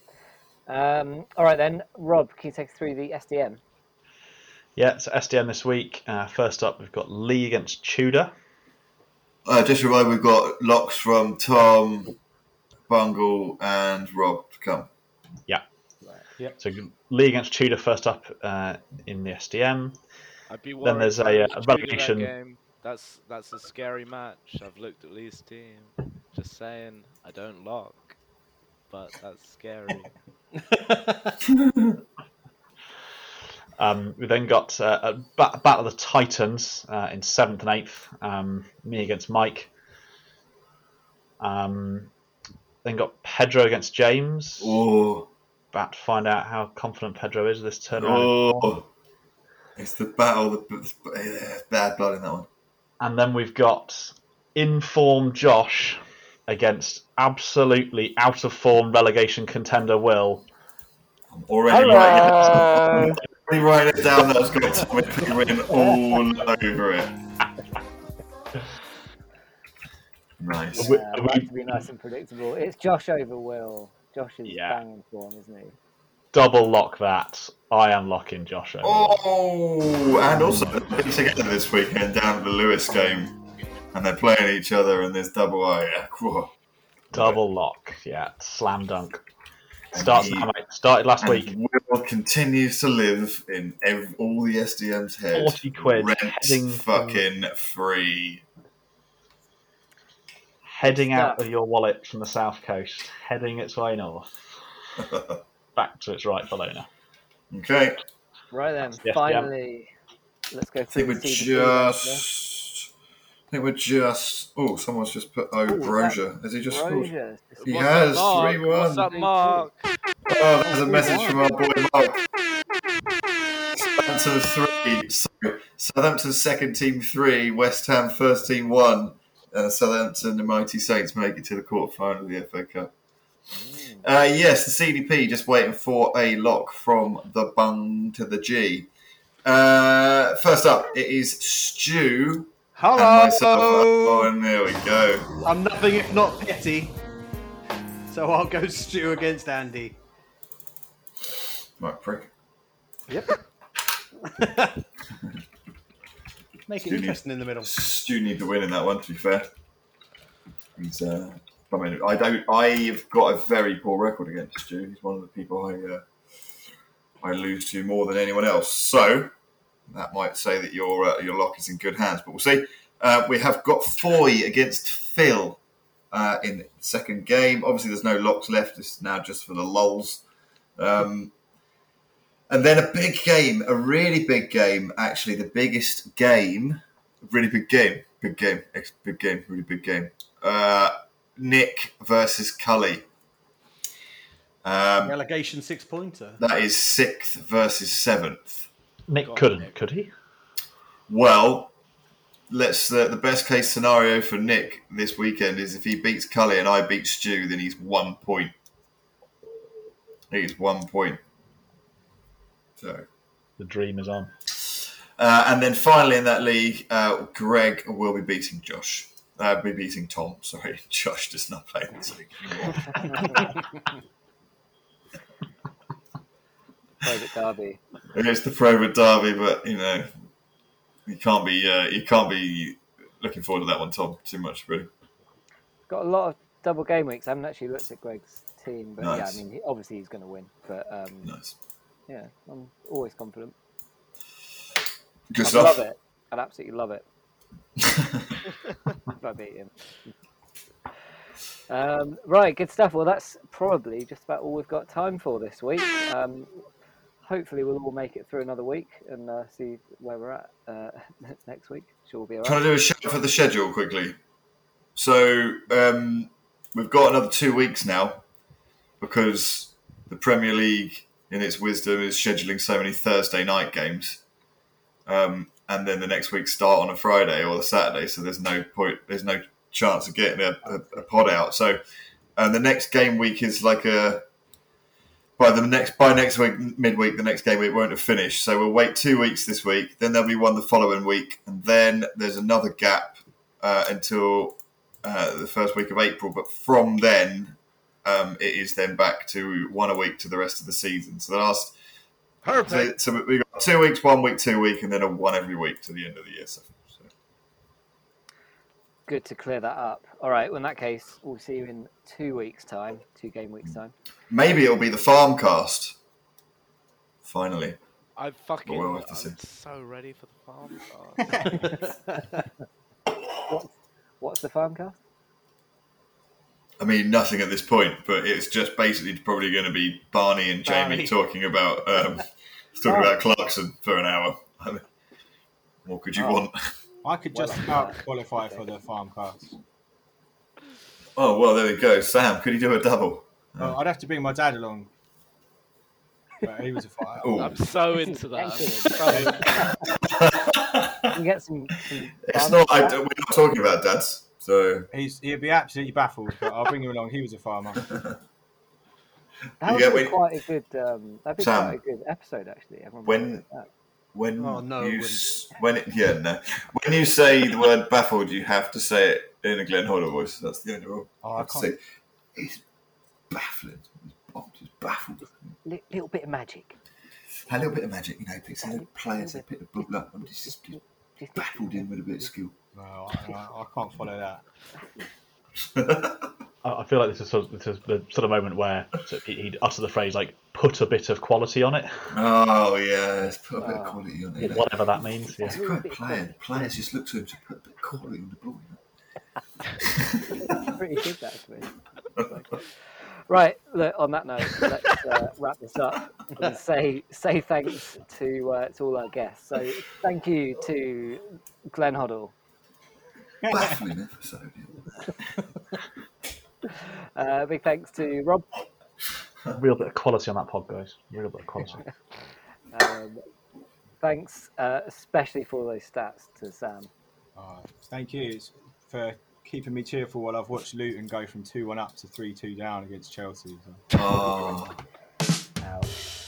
Um, all right then, Rob, can you take us through the SDM? Yeah, so SDM this week. Uh, first up, we've got Lee against Tudor. Uh, just a reminder, we've got locks from Tom, Bungle, and Rob to come. Yeah. Yep. So Lee against Tudor first up uh, in the SDM. I'd be Then there's about a, uh, Tudor that relegation- game. That's that's a scary match. I've looked at Lee's team. Just saying, I don't lock, but that's scary. [LAUGHS] [LAUGHS] Um, we then got uh, a ba- Battle of the Titans uh, in seventh and eighth. Um, me against Mike. Um, then got Pedro against James. Oh, About to find out how confident Pedro is this turnaround. oh, it's the battle. The, yeah, bad blood in that one. And then we've got informed Josh against absolutely out of form relegation contender Will. I'm already writing, Hello. [LAUGHS] already writing it down. That's got Tommy P written all over it. Nice. We- Yeah, we- like to be nice and predictable. It's Josh over Will. Josh is Yeah. banging form, isn't he? Double lock that. I am locking Josh over. Oh, and also they're together this weekend down at the Lewis game, and they're playing each other, and there's double oh, I. Double lock, yeah, slam dunk. Starts now, mate. Started last week. Will continues to live in ev all the SDM's head. 40 quid, Rent heading from- fucking free. Heading out of your wallet from the south coast, heading its way north, [LAUGHS] back to its rightful owner. Okay. Right then, Yes, finally, let's go I think through we're the just. I think we're just. Oh, someone's just put. Oh, Ooh, Brozier. Has he just there. scored? Rogers. He What's has, Mark? 3-1. What's up, Mark? Oh, there's a message from our boy Mark. Southampton three. Sorry, Southampton second team three. West Ham first team one. Uh, Southampton, the mighty Saints make it to the quarter final of the FA Cup. Uh, yes, the CDP just waiting for a lock from the bung to the G. Uh, first up, it is Stu myself. Oh, Hello. and there we go. I'm nothing if not petty. So I'll go Stew against Andy. Right, prick. Yep. [LAUGHS] Make it interesting in the middle. Stu need the win in that one. To be fair, he's. Uh, I mean, I don't. I've got a very poor record against Stu. He's one of the people I uh, I lose to more than anyone else. So that might say that your uh, your lock is in good hands. But we'll see. Uh, we have got Foy against Phil uh, in the second game. Obviously, there's no locks left. It's now just for the lulls. Um, and then a big game, a really big game, actually, the biggest game, really big game, big game, big game, really big game. Uh, Nick versus Cully. Um, Relegation six pointer. that is sixth versus seventh. Nick couldn't, Nick. could he? Well, let's. Uh, the best case scenario for Nick this weekend is if he beats Cully and I beat Stu, then he's one point. He's one point. So. The dream is on. Uh, and then finally in that league, uh, Greg will be beating Josh. Uh, be beating Tom. [LAUGHS] Sorry, Josh does not play this league anymore. [LAUGHS] Private Derby. it's the Private Derby, but you know, you can't be uh, you can't be looking forward to that one, Tom. Too much, really. Got a lot of double game weeks. I haven't actually looked at Greg's team, but yeah, I mean, he, obviously he's going to win. But um, Nice, yeah, I'm always confident. good I stuff. love it. I'd absolutely love it [LAUGHS] if I beat him. Um, right, good stuff. Well, that's probably just about all we've got time for this week. Um, hopefully, we'll all make it through another week and uh, see where we're at uh, [LAUGHS] next week. Sure, we'll be all Trying right. to do a shout for the schedule quickly. So um, we've got another two weeks now because the Premier League, in its wisdom, is scheduling so many Thursday night games, um, and then the next week start on a Friday or a Saturday. So there's no point. There's no chance of getting a, a, a pod out. So and the next game week is like a by the next by next week midweek the next game week won't have finished. So we'll wait two weeks this week. Then there'll be one the following week. And then there's another gap uh, until uh, the first week of april. But from then um, it is then back to one a week to the rest of the season. So the last Perfect. so, so we've got two weeks one week two week and then a one every week to the end of the year. So. Good to clear that up. All right, well, in that case, we'll see you in two weeks' time, two game weeks' time. maybe it'll be the farm cast finally I fucking. Well, we'll have to I'm see. so ready for the [LAUGHS] farm. cast. What's the farmcast? I mean, nothing at this point, but it's just basically probably going to be Barney and Jamie Barney. talking about um, [LAUGHS] talking about Clarkson for an hour. I mean, what could you Oh. want? I could just about qualify for the farm cast. Oh well, there we go. Sam, could you do a double? Oh, I'd have to bring my dad along. But he was a fighter. Oh, I'm so into that. You get some. some it's not. I, chat. we're not talking about dads. So He's, he'd be absolutely baffled, but I'll bring him along. He was a farmer. That You would get be when- quite a good. Um, that'd be Sam, quite a good episode, actually. Everyone when- like that. When Oh, no, you wouldn't. when it, yeah no when you say the word baffled, you have to say it in a Glenn Hoddle voice. That's the only rule. Oh, I can't. say, It's baffling. He's bombed, he's baffled. Li- little bit of magic. A little bit of magic, you know. Picks a little players, they pick the book up, and he's just Just- baffled in with a bit of skill. No, I, I, I can't follow that. [LAUGHS] I- feel like this is, sort of, this is the sort of moment where he- he'd utter the phrase like "put a bit of quality on it," Oh yes, put a bit Oh. of quality on it. whatever that means. Yeah. It's quite player. Players just look to him to put a bit of quality on the ball. Pretty good, actually. [LAUGHS] Right. Look, on that note, let's uh, wrap this up and say say thanks to uh, to all our guests. So thank you to Glenn Hoddle, Baffling episode. [LAUGHS] uh, big thanks to Rob, Real bit of quality on that pod, guys. Real bit of quality. [LAUGHS] um, thanks uh, especially for those stats to Sam. Oh, thank you for keeping me cheerful while I've watched Luton go from 2 1 up to 3 2 down against Chelsea. So. Oh, Ouch.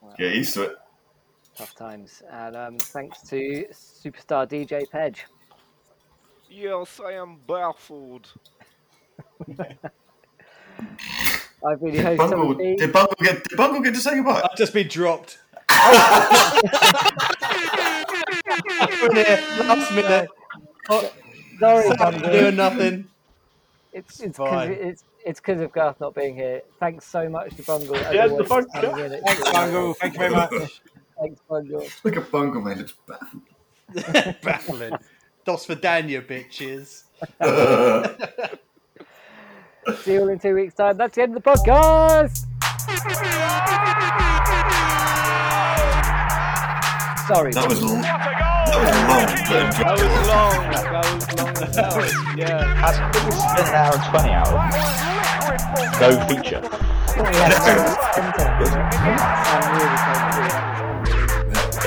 Well, get used to it. tough times. And um, thanks to superstar DJ Pedge. Yes, I am baffled. I've been your host, Tommy Bungle, did Bungle get? Did Bungle get to say goodbye? I've just been dropped. Last minute. Oh, Sorry, Bungle. doing nothing. It's it's because it's it's because of Garth not being here. Thanks so much to Bungle. as Yeah, the always, Bungle. for coming in. It's Thanks, Bungle. Thank you very much. Thanks, Bungle. Look at Bungle, man. Looks baffled. Baffling. [LAUGHS] Dos for Dania, bitches. [LAUGHS] See you all in two weeks' time. That's the end of the podcast. Sorry, That was long. That was long. That was long. That was long as hell. Yeah. Has it an hour and twenty hours. of no feature? Yeah, Sam really came through.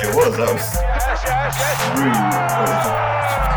It was. That was rude. That was